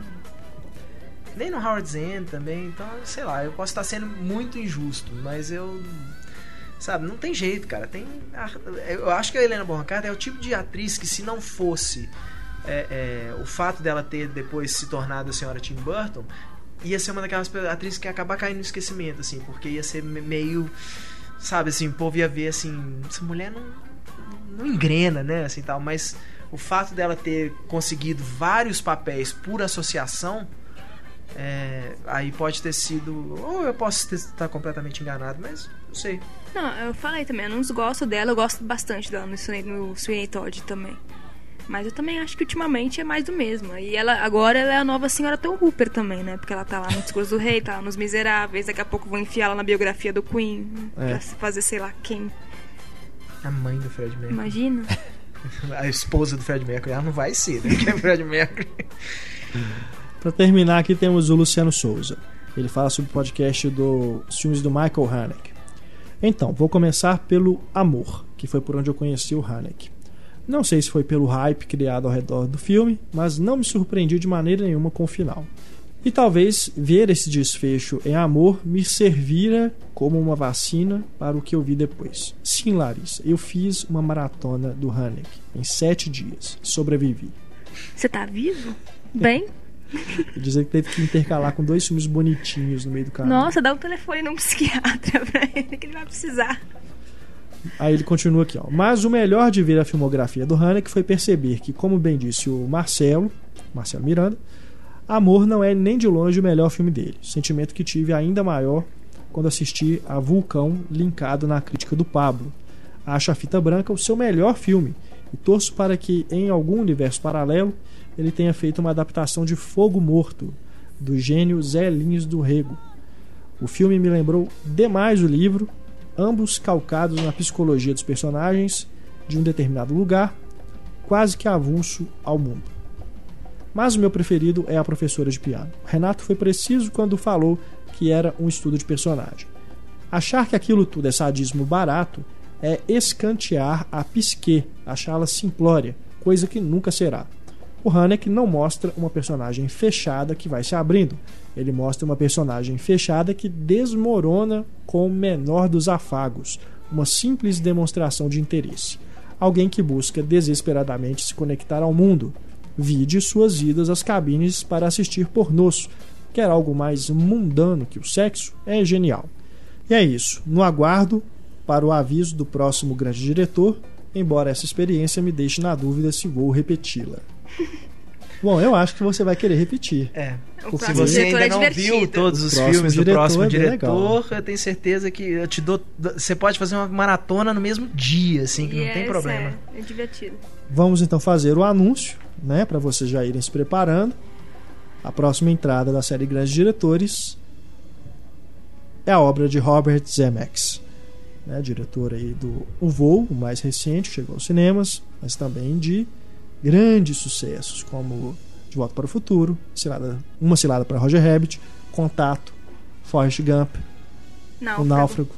Speaker 5: Nem no Howard's End também. Então, sei lá, eu posso estar sendo muito injusto, mas eu. Sabe, não tem jeito, cara. Tem, eu acho que a Helena Bonham Carter é o tipo de atriz que, se não fosse é, é, o fato dela ter depois se tornado a senhora Tim Burton, ia ser uma daquelas atrizes que ia acabar caindo no esquecimento, assim, porque ia ser me- meio. Sabe, assim, o povo ia ver assim. Essa mulher não, não engrena, né? Assim tal, mas o fato dela ter conseguido vários papéis por associação. É, aí pode ter sido. Ou eu posso ter- estar completamente enganado, mas não sei.
Speaker 2: Não, eu falei também, eu não desgosto dela, eu gosto bastante dela no Sweeney, no Sweeney Todd também. Mas eu também acho que ultimamente é mais do mesmo. E ela agora ela é a nova senhora Tom Hooper também, né? Porque ela tá lá no Discurso do Rei, tá lá nos Miseráveis, daqui a pouco vou enfiar ela na biografia do Queen,
Speaker 1: É.
Speaker 2: pra fazer sei lá quem.
Speaker 5: A mãe do Fred Mercury.
Speaker 2: Imagina?
Speaker 5: A esposa do Fred Mercury, ela não vai ser, né? Que é Fred Mercury.
Speaker 1: Para terminar aqui temos o Luciano Souza. Ele fala sobre o podcast dos filmes do Michael Haneke. Então, vou começar pelo Amor, que foi por onde eu conheci o Haneke. Não sei se foi pelo hype criado ao redor do filme, mas não me surpreendi de maneira nenhuma com o final. E talvez ver esse desfecho em amor me servira como uma vacina para o que eu vi depois. Sim, Larissa, eu fiz uma maratona do Haneke em sete dias. Sobrevivi.
Speaker 2: Você tá vivo? Bem?
Speaker 1: Dizer que teve que intercalar com dois filmes bonitinhos no meio do caminho.
Speaker 2: Nossa, dá um telefone num psiquiatra pra ele que ele vai precisar.
Speaker 1: Aí ele continua aqui, ó. Mas o melhor de ver a filmografia do Haneke foi perceber que, como bem disse o Marcelo, Marcelo Miranda, Amor não é nem de longe o melhor filme dele. Sentimento que tive ainda maior quando assisti a Vulcão linkado na crítica do Pablo. Acho a Fita Branca o seu melhor filme e torço para que, em algum universo paralelo, ele tenha feito uma adaptação de Fogo Morto, do gênio Zé Lins do Rego. O filme me lembrou demais o livro, ambos calcados na psicologia dos personagens de um determinado lugar, quase que avulso ao mundo. Mas o meu preferido é a professora de piano. Renato foi preciso quando falou que era um estudo de personagem. Achar que aquilo tudo é sadismo barato é escantear a psique, achá-la simplória, coisa que nunca será. O Haneke não mostra uma personagem fechada que vai se abrindo. Ele mostra uma personagem fechada que desmorona com o menor dos afagos, uma simples demonstração de interesse. Alguém que busca desesperadamente se conectar ao mundo. Vide suas idas às cabines para assistir pornôs, quer algo mais mundano que o sexo, é genial. E é isso. No aguardo para o aviso do próximo grande diretor, embora essa experiência me deixe na dúvida se vou repeti-la. Bom, eu acho que você vai querer repetir.
Speaker 5: É.
Speaker 2: O
Speaker 1: Porque
Speaker 5: Se
Speaker 2: próximo
Speaker 5: você ainda
Speaker 2: é
Speaker 5: não
Speaker 2: divertido.
Speaker 5: viu todos os filmes do próximo
Speaker 1: é
Speaker 5: diretor,
Speaker 1: legal.
Speaker 5: eu tenho certeza que eu te dou. Você pode fazer uma maratona no mesmo dia, assim, que
Speaker 2: E
Speaker 5: não tem problema.
Speaker 2: É, é divertido.
Speaker 1: Vamos então fazer o anúncio, né, para vocês já irem se preparando. A próxima entrada da série Grandes Diretores é a obra de Robert Zemeckis, né, diretor aí do O Voo, o mais recente, chegou aos cinemas, mas também de grandes sucessos como De Volta para o Futuro, Cilada- Uma Cilada para Roger Rabbit, Contato, Forrest Gump,
Speaker 2: Não,
Speaker 1: O Náufrago,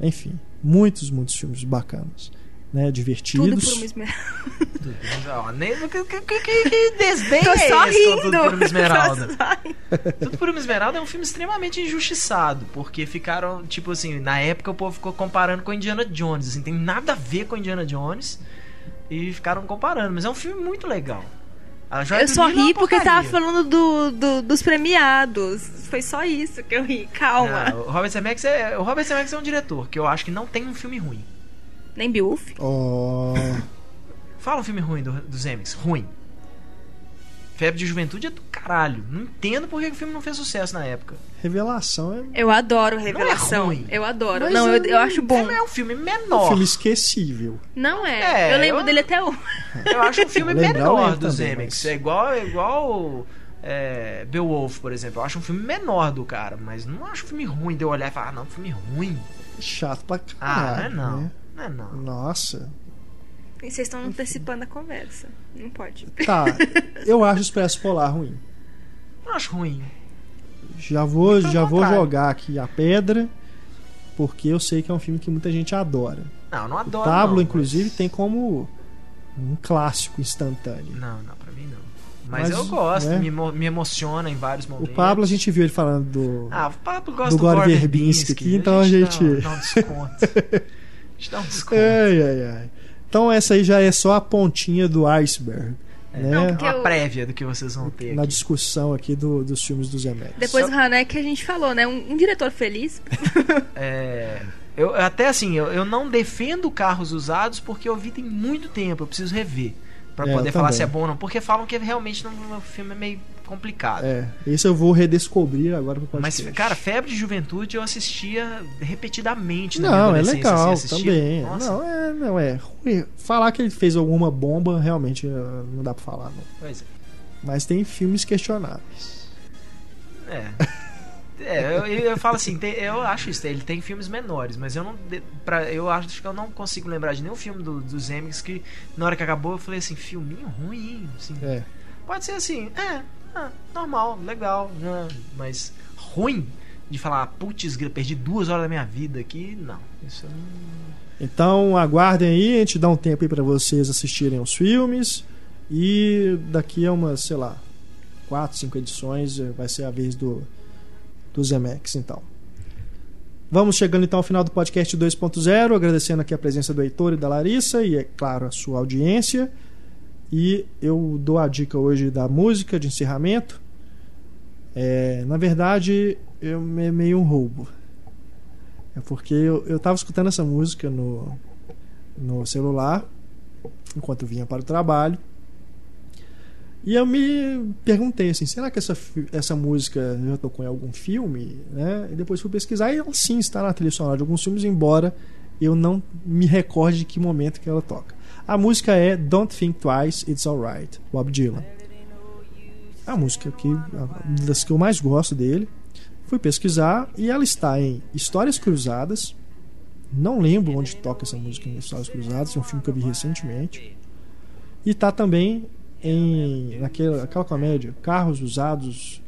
Speaker 1: enfim, muitos, muitos filmes bacanas, né,
Speaker 2: Tudo
Speaker 1: divertidos.
Speaker 2: por uma esmeralda.
Speaker 5: Nem, que, que, que, que desdém
Speaker 2: Tô
Speaker 5: é
Speaker 2: só
Speaker 5: esse
Speaker 2: rindo.
Speaker 5: Tudo por uma Esmeralda? Tudo por uma Esmeralda é um filme extremamente injustiçado, porque ficaram, tipo assim, na época o povo ficou comparando com Indiana Jones, assim, tem nada a ver com Indiana Jones, e ficaram comparando, mas é um filme muito legal. A Joia
Speaker 2: Eu só
Speaker 5: é
Speaker 2: ri porque tava falando do, do- dos premiados. Foi só isso que eu ri. Calma.
Speaker 5: Não, o Robert Zemeckis é, o Robert Zemeckis é um diretor que eu acho que não tem um filme ruim.
Speaker 2: Nem Beowulf.
Speaker 1: Ó,
Speaker 5: Fala um filme ruim do, do Zemeckis, ruim. Febre de Juventude é do caralho. Não entendo por que o filme não fez sucesso na época.
Speaker 1: revelação é
Speaker 2: Eu adoro Revelação.
Speaker 5: ruim.
Speaker 2: eu adoro.
Speaker 1: Mas
Speaker 2: não, eu,
Speaker 1: é-
Speaker 2: eu acho bom.
Speaker 5: É um filme
Speaker 1: um
Speaker 5: menor.
Speaker 1: filme esquecível.
Speaker 2: Não é.
Speaker 5: É,
Speaker 2: eu lembro
Speaker 5: eu-
Speaker 2: dele até hoje.
Speaker 5: Eu acho um filme menor
Speaker 1: lembro
Speaker 5: do
Speaker 1: também,
Speaker 5: Zemeckis.
Speaker 1: mas-
Speaker 5: É igual, é igual é, Beowulf, por exemplo. Eu acho um filme menor do cara, mas não acho um filme ruim de eu olhar e falar, ah, não, filme ruim.
Speaker 1: Chato pra
Speaker 5: Ah, não é
Speaker 1: caralho.
Speaker 5: não.
Speaker 1: né?
Speaker 5: Não é não.
Speaker 1: Nossa.
Speaker 2: E vocês estão antecipando a conversa. Não pode.
Speaker 1: Tá, eu acho o Expresso Polar ruim.
Speaker 5: Não acho ruim.
Speaker 1: Já vou, já vou jogar aqui a pedra, porque eu sei que é um filme que muita gente adora.
Speaker 5: Não, não
Speaker 1: O
Speaker 5: adoro.
Speaker 1: Pablo,
Speaker 5: não,
Speaker 1: inclusive,
Speaker 5: mas-
Speaker 1: tem como um clássico instantâneo.
Speaker 5: Não, não, pra mim não. Mas,
Speaker 1: Mas,
Speaker 5: eu gosto,
Speaker 1: né?
Speaker 5: me, me emociona em vários
Speaker 1: O
Speaker 5: momentos.
Speaker 1: Pablo, a gente viu ele falando do.
Speaker 5: Ah, o Pablo gosta
Speaker 1: do
Speaker 5: do,
Speaker 1: Gore Verbinski. aqui, então a gente-
Speaker 5: Dá, dá um desconto. a gente dá um desconto.
Speaker 1: Ai, ai, ai. Então, essa aí já é só a pontinha do iceberg. né?
Speaker 2: Não,
Speaker 5: É
Speaker 2: porque
Speaker 5: uma
Speaker 2: eu-
Speaker 5: prévia do que vocês vão ter
Speaker 1: Na
Speaker 5: aqui.
Speaker 1: discussão aqui do- dos filmes do Zemeckis.
Speaker 2: Depois
Speaker 5: Só-
Speaker 2: do Hanek que a gente falou, né? Um, um diretor feliz.
Speaker 5: É, eu, até assim, eu, eu não defendo carros usados porque eu vi tem muito tempo, eu preciso rever. Pra
Speaker 1: É,
Speaker 5: poder falar se é bom ou não. Porque falam que realmente não, o filme é meio complicado.
Speaker 1: É, esse eu vou redescobrir agora pro
Speaker 5: Mas,
Speaker 1: podcast.
Speaker 5: cara, Febre de Juventude eu assistia repetidamente na
Speaker 1: Não, é legal
Speaker 5: assim,
Speaker 1: também.
Speaker 5: Nossa,
Speaker 1: Não, é, não é. Falar que ele fez alguma bomba, realmente eh, não dá pra falar, não.
Speaker 5: Pois
Speaker 1: Mas tem filmes questionáveis.
Speaker 5: é. É, É, eu, eu falo assim, tem- eu acho isso, ele tem filmes menores, mas eu não. Pra, eu acho que eu não consigo lembrar de nenhum filme do, dos Emmys que na hora que acabou eu falei assim, filminho ruim. Assim,
Speaker 1: É.
Speaker 5: Pode ser assim, é, ah, normal, legal, né, mas ruim de falar, putz, perdi duas horas da minha vida aqui, não. Isso não.
Speaker 1: Então aguardem aí, a gente dá um tempo aí pra vocês assistirem os filmes. E daqui a umas, sei lá, 4, 5 edições eh, vai ser a vez do, do Zemex, então. Vamos chegando então ao final do podcast 2.0, agradecendo aqui a presença do Heitor e da Larissa e, é claro, a sua audiência. E eu dou a dica hoje da música de encerramento. É, na verdade, eu, é meio um roubo. É porque eu, eu tava escutando essa música no, no celular enquanto vinha para o trabalho. E eu me perguntei assim, será que essa, essa música já tocou em algum filme? Né? E depois fui pesquisar e ela sim está na trilha sonora de alguns filmes, embora eu não me recorde de que momento que ela toca. A música é Don't Think Twice, It's Alright, Bob Dylan. É a música que, uma das que eu mais gosto dele. Fui pesquisar e ela está em Histórias Cruzadas. Não lembro onde toca essa música em Histórias Cruzadas, é um filme que eu vi recentemente. E está também em naquela aquela comédia Carros Usados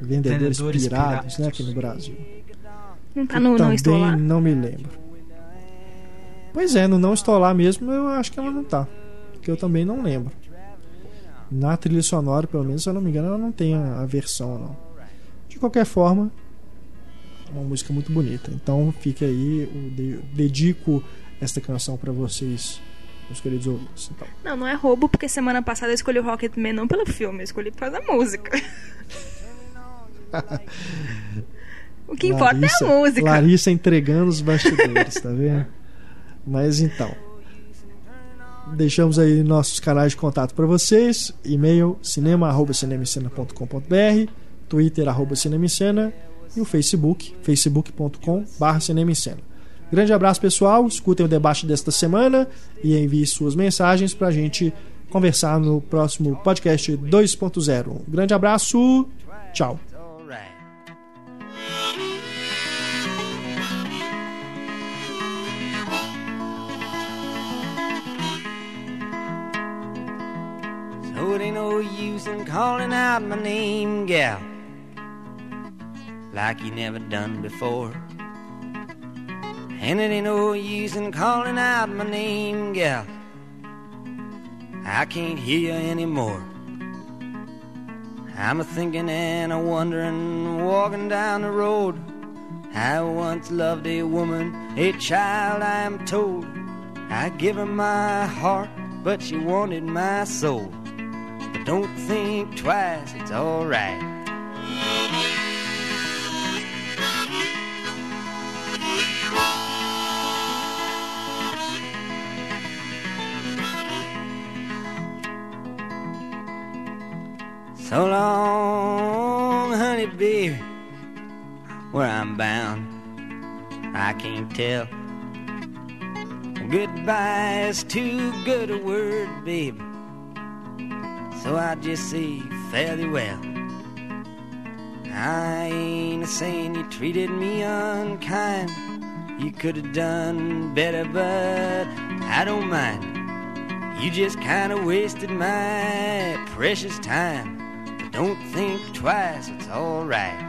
Speaker 1: Vendedores,
Speaker 5: Vendedores
Speaker 1: Pirados,
Speaker 5: Pirados.
Speaker 1: né, aqui no Brasil.
Speaker 2: Não tá no Não
Speaker 1: também
Speaker 2: Estou Lá.
Speaker 1: não me lembro. Pois é, no Não Estou Lá mesmo, eu acho que ela não tá. Que eu também não lembro. Na trilha sonora, pelo menos, se eu não me engano, ela não tem a, a versão, não. De qualquer forma, é uma música muito bonita. Então fica aí, eu de- dedico esta canção para vocês, meus queridos ouvintes. Então,
Speaker 2: Não, não é roubo, porque semana passada eu escolhi o Rocketman não pelo filme, eu escolhi por causa da música. O que importa
Speaker 1: Larissa-
Speaker 2: é a música.
Speaker 1: Larissa entregando os bastidores, tá vendo? Mas então. Deixamos aí nossos canais de contato para vocês: e-mail cinema@cinemicena.com.br, Twitter arroba cinemicena e o Facebook facebook.com/barra cinemicena. Grande abraço pessoal, escutem o debate desta semana e enviem suas mensagens para a gente conversar no próximo podcast 2.0. Um grande abraço, tchau.
Speaker 8: It ain't no use in calling out my name, gal, like you never done before. And it ain't no use in calling out my name, gal. I can't hear you anymore. I'm a thinking and a wondering, walking down the road. I once loved a woman, a child, I am told. I give her my heart, but she wanted my soul. Don't think twice, it's alright. So long, honey, baby, where I'm bound, I can't tell. Goodbye is too good a word, baby. So I just say fairly well. I ain't a saying you treated me unkind. You could have done better, but I don't mind. You just kind of wasted my precious time. But don't think twice, it's alright.